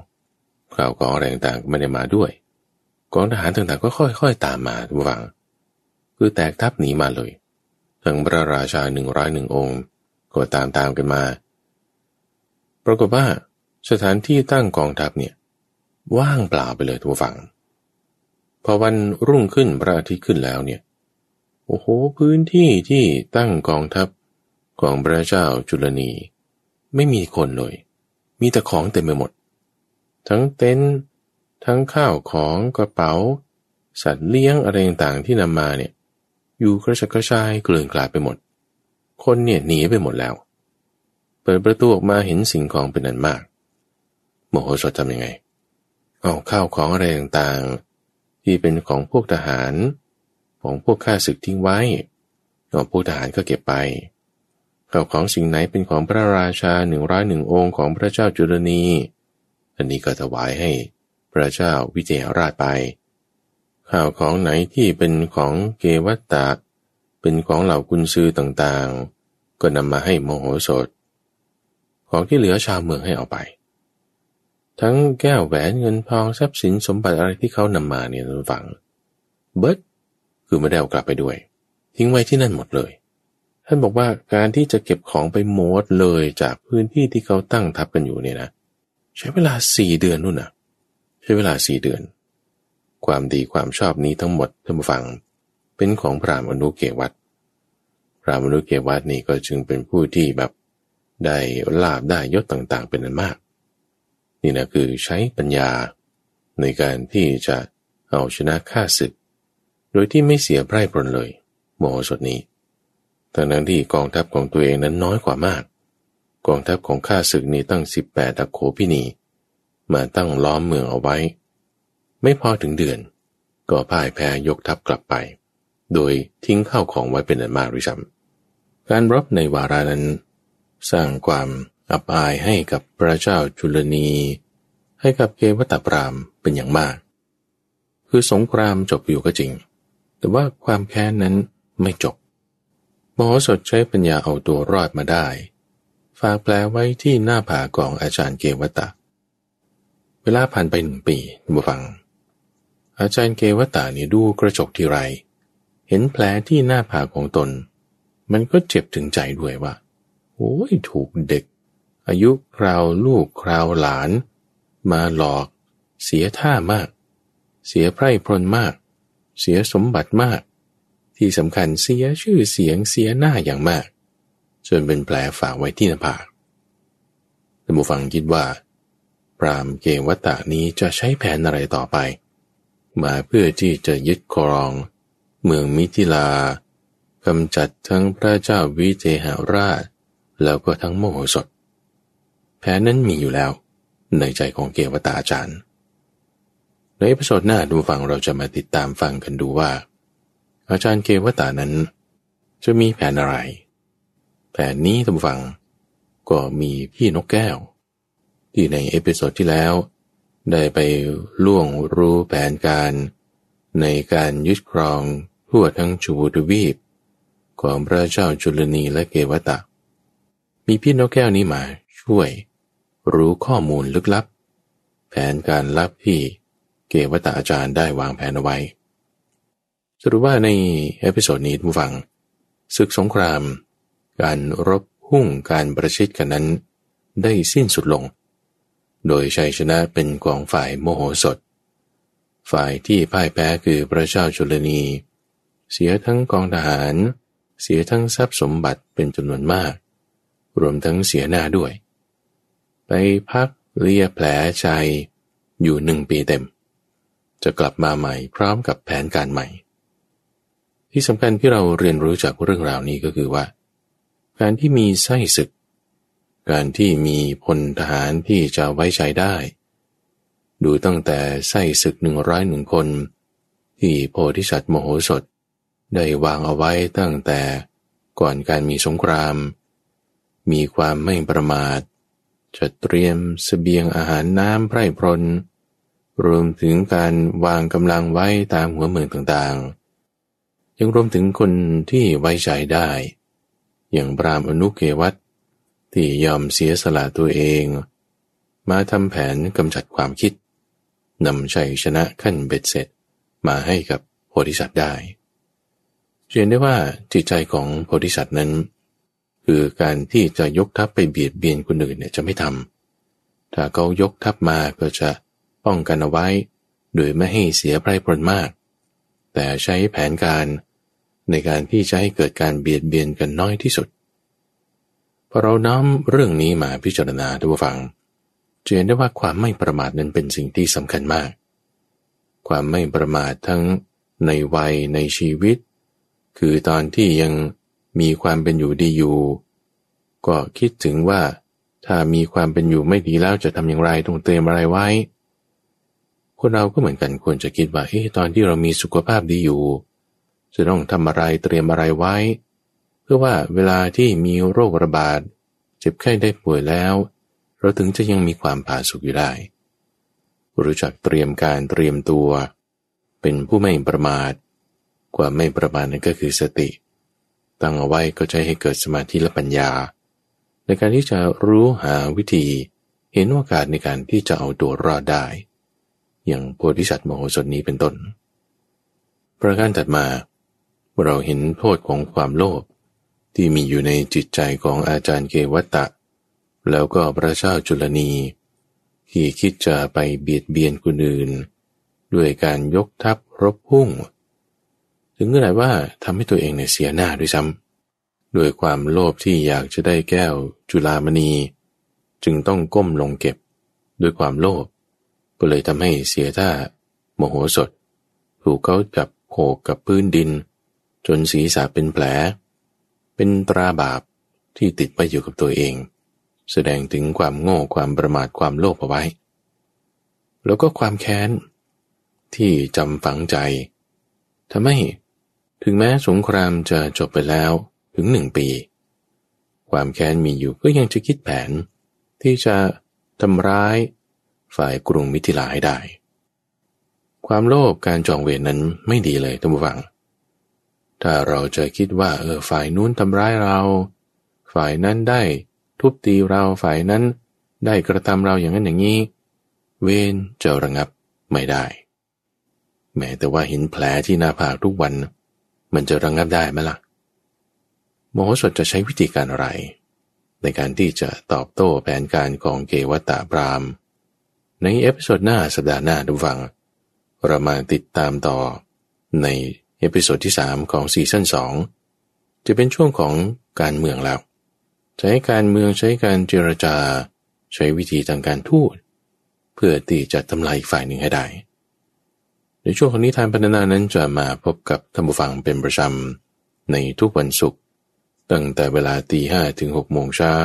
ข่าวกองแรงต่างไม่ได้มาด้วย กองทหารต่างๆก็ค่อยๆตามมาทุกฝั่งคือแตกทัพหนีมาเลยทั้งพระราชาหนึ่งร้อยหนึ่งองค์ก็ตามตามกันมา ปรากฏว่าสถานที่ตั้งกองทัพเนี่ยว่างเปล่าไปเลยทุกฝั่งพอวันรุ่งขึ้นพระอาทิตย์ขึ้นแล้วเนี่ย โอ้โห พื้นที่ที่ตั้งกองทัพของพระเจ้าจุลนี ไม่มีคนเลย มีแต่ของเต็มไปหมด ทั้งเต็นท์ ทั้งข้าวของกระเป๋า สัตว์เลี้ยงอะไรต่างๆที่นำมาเนี่ยอยู่กระชักกระชายเกลื่อนกลาดไปหมด คนเนี่ยหนีไปหมดแล้ว เปิดประตูออกมาเห็นสิ่งของเป็นอันมาก โมโหสดทำยังไง เอาข้าวของอะไรต่างๆ ที่เป็นของพวกทหาร ของพวกข้าศึกทิ้งไว้เอาพวกทหารก็เก็บไปข้าวของสิ่งไหนเป็นของพระราชาหนึ่งร้อยหนึ่งองค์ของพระเจ้าจุลนี อันนี้ก็ถวายให้ พระเจ้าวิเทหราชไปข้าวของไหนที่เป็นของเกวัตตะ เป็นของเหล่ากุญซือต่างๆ ก็นำมาให้โมโหสถ ของที่เหลือชาวเมืองให้เอาไป ทั้งแก้วแหวนเงินทองทรัพย์สินสมบัติอะไรที่เขานำมาเนี่ยท่านฟัง เบิร์ดคือไม่ได้เอากลับไปด้วย ทิ้งไว้ที่นั่นหมดเลยท่านบอกว่าการที่จะเก็บของไปหมดเลยจากพื้นที่ที่เขาตั้งทับกันอยู่เนี่ยนะ ใช้เวลาสี่เดือนนู่นนะ ช้เวลาสี่เดือน ความดีความชอบนี้ทั้งหมดท่านฟัง เป็นของพระมอนุเกวัตพระมอนุเกวัตนี่ก็จึงเป็นผู้ที่แบบได้ลาบได้ยศต่างๆ เป็นอันมาก นี่นะคือใช้ปัญญาในการที่จะเอาชนะข้าศึก โดยที่ไม่เสียไพร่พลเลยโมโหสดนี้ทั้งนั้นที่กองทัพของตัวเองนั้นน้อยกว่ามาก กองทัพของข้าศึกนี้ตั้งสิบแปดตะโคพินี มาตั้งล้อมเมืองเอาไว้ ไม่พอถึงเดือน ก็พ่ายแพ้ยกทัพกลับไป โดยทิ้งข้าวของไว้เป็นอันมากด้วยซ้ำการรบในวารานั้น สร้างความอับอายให้กับพระเจ้าจุลนี ให้กับเกวัตปรามเป็นอย่างมาก คือสงครามจบอยู่ก็จริง แต่ว่าความแค้นนั้นไม่จบ มโหสถใช้ปัญญาเอาตัวรอดมาได้ ฝากแปลไว้ที่หน้าผากองอาจารย์เกวัตะ วลาผ่านไปหนึ่งปีบุฟัง อาจารย์เกวัตะนี่ดูกระจกทีไร เห็นแผลที่หน้าผากของตน มันก็เจ็บถึงใจด้วยว่าโอ้ยถูกเด็ก อายุคราวลูกคราวหลาน มาหลอก เสียท่ามาก เสียไพร่พลมาก เสียสมบัติมาก ที่สำคัญเสียชื่อเสียงเสียหน้าอย่างมากจนเป็นแผลฝากไว้ที่หน้าผากแต่ผู้ฟังคิดว่า พราหมณ์เกวัฏฏะนี้จะใช้แผนอะไรต่อไป มาเพื่อที่จะยึดครอง เมืองมิถิลากำจัดทั้งพระเจ้าวิเทหราช แล้วก็ทั้งมโหสถ แผนนั้นมีอยู่แล้ว ในใจของเกวัฏฏะอาจารย์ ใน episode หน้าผู้ฟังเราจะมาติดตามฟังกันดูว่า อาจารย์เกวัฏฏะนั้น จะมีแผนอะไร แผนนี้ผู้ฟังก็มีพี่นกแก้ว ที่ใน episode ที่แล้ว ได้ไปล่วงรู้แผนการ ในการยึดครองทั่วทั้งชมพูทวีป ของพระเจ้าจุลนีและเกวัฏฏะ มีพี่นกแก้วนี้มาช่วย รู้ข้อมูลลึกลับ แผนการลับที่เกวัฏฏะอาจารย์ได้วางแผนเอาไว้สรุปว่าใน episode นี้ผู้ฟังศึกสงคราม การรบพุ่งการประชิดกันนั้น ได้สิ้นสุดลง โดยชัยชนะเป็นของฝ่ายมโหสถฝ่ายที่พ่ายแพ้คือพระเจ้าจุลนี เสียทั้งกองทหาร เสียทั้งทรัพย์สมบัติเป็นจำนวนมาก รวมทั้งเสียหน้าด้วย ไปพักเลียแผลใจอยู่หนึ่งปีเต็ม จะกลับมาใหม่พร้อมกับแผนการใหม่ ที่สำคัญที่เราเรียนรู้จากเรื่องราวนี้ก็คือว่า การที่มีไส้ศึก การที่มีพลทหารที่จะไว้ใจได้ ดูตั้งแต่ไส้ศึกหนึ่งร้อยหนึ่งคน ที่โพธิสัตว์โมโหสถ ได้วางเอาไว้ตั้งแต่ก่อนการมีสงคราม มีความไม่ประมาท จะเตรียมสเสบียงอาหารน้ำไพร่พรนรวมถึงการวางกำลังไว้ตามหัวเมืองต่างๆ ยังรวมถึงคนที่ไว้ใจได้ อย่างบรามอนุเกวัต ที่ยอมเสียสละตัวเอง มาทำแผนกำจัดความคิดนำชัยชนะขั้นเบ็ดเสร็จมาให้กับโพธิสัตว์ได้เรียนได้ว่าจิตใจของโพธิสัตว์นั้น คือการที่จะยกทัพไปเบียดเบียนคนอื่นเนี่ยจะไม่ทำถ้าเขายกทัพมาก็จะป้องกันเอาไว้ โดยไม่ให้เสียไพรพลมาก แต่ใช้แผนการในการที่จะให้เกิดการเบียดเบียนกันน้อยที่สุด พอเราน้อมเรื่องนี้มาพิจารณาดูฟังจะเห็นได้ว่าความไม่ประมาทนั้นเป็นสิ่งที่สำคัญมาก ความไม่ประมาททั้งในวัยในชีวิต คือตอนที่ยังมีความเป็นอยู่ดีอยู่ ก็คิดถึงว่า ถ้ามีความเป็นอยู่ไม่ดีแล้วจะทำอย่างไรต้องเตรียมอะไรไว้ คนเราก็เหมือนกันควรจะคิดว่าเอ๊ะตอนที่เรามีสุขภาพดีอยู่ จะต้องทำอะไรเตรียมอะไรไว้เพื่อว่าเวลาที่มีโรคระบาด เจ็บไข้ได้ป่วยแล้ว เราถึงจะยังมีความผาสุกอยู่ได้ รู้จักเตรียมการเตรียมตัว เป็นผู้ไม่ประมาทความไม่ประมาทนั้นก็คือสติ ตั้งเอาไว้ก็จะให้เกิดสมาธิและปัญญา ในการที่จะรู้หาวิธีเห็นโอกาสในการที่จะเอาตัวรอดได้ อย่างโพธิสัตว์มโหสถนี้เป็นต้น ประการถัดมา เราเห็นโทษของความโลภ ที่มีอยู่ในจิตใจของอาจารย์เกวัตตะ แล้วก็พระเจ้าจุลนี ที่คิดจะไปเบียดเบียนคนอื่น ด้วยการยกทัพรบพุ่ง ถึงขนาดว่าทำให้ตัวเองเนี่ยเสียหน้าด้วยซ้ำด้วยความโลภที่อยากจะได้แก้วจุลามณี จึงต้องก้มลงเก็บด้วยความโลภก็เลยทำให้เสียท่าโมโหสด ถูกเขาจับโขกกับพื้นดิน จนศีรษะเป็นแผลเเป็นตราบาปที่ติดไปอยู่กับตัวเอง แสดงถึงความโง่ความประมาทความโลภเอาไว้ แล้วก็ความแค้น ที่จำฝังใจทำให้ถึงแม้สงครามจะจบไปแล้วถึงหนึ่งปี ความแค้นมีอยู่ก็ยังจะคิดแผน ที่จะทำร้ายฝ่ายกรุงมิถิลาให้ได้ ความโลภการจองเวรนนั้นไม่ดีเลยท่านผู้ฟัง ถ้าเราจะคิดว่าเออฝ่ายนู้นทำร้ายเรา ฝ่ายนั้นได้ทุบตีเราฝ่ายนั้น ได้กระทำเราอย่างนั้นอย่างนี้ เวรจะระงับไม่ได้ แม้แต่ว่าเห็นแผลที่หน้าผากทุกวัน มันจะระงับได้ไหมละ่ะโมโหสถจะใช้วิธีการอะไร ในการที่จะตอบโต้แผนการของเกวัฏฏะพราหมณ์ ใน episode หน้าสัปดาห์หน้าผู้ฟังเรามาติดตามต่อใน episode ที่ 3 ของ season 2 จะเป็นช่วงของการเมืองแล้ว ใช้การเมืองใช้การเจรจา ใช้วิธีทางการทูตเพื่อที่จะทำลายอีกฝ่ายหนึ่งให้ได้ ในช่วงของนิทานพรรณนานั้นจะมาพบกับท่านผู้ฟังเป็นประจำในทุกวันศุกร์ตั้งแต่เวลาตีห้ถึงหกโมงเช้า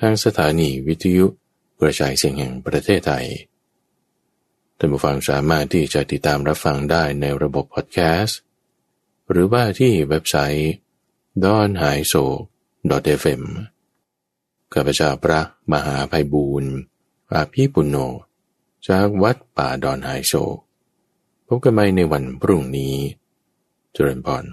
ทางสถานีวิทยุกระจายเสียงแห่งประเทศไทย ท่านผู้ฟังสามารถที่จะติดตามรับฟังได้ในระบบพอดแคสต์ หรือว่าที่เว็บไซต์ d o n h a i s o fm ข้าพเจ้าพระมหาภัยบูรณ์อาภีปุณโญจากวัดป่าดอนไฮโซพบกันใหม่ในวันพรุ่งนี้ เจริญพร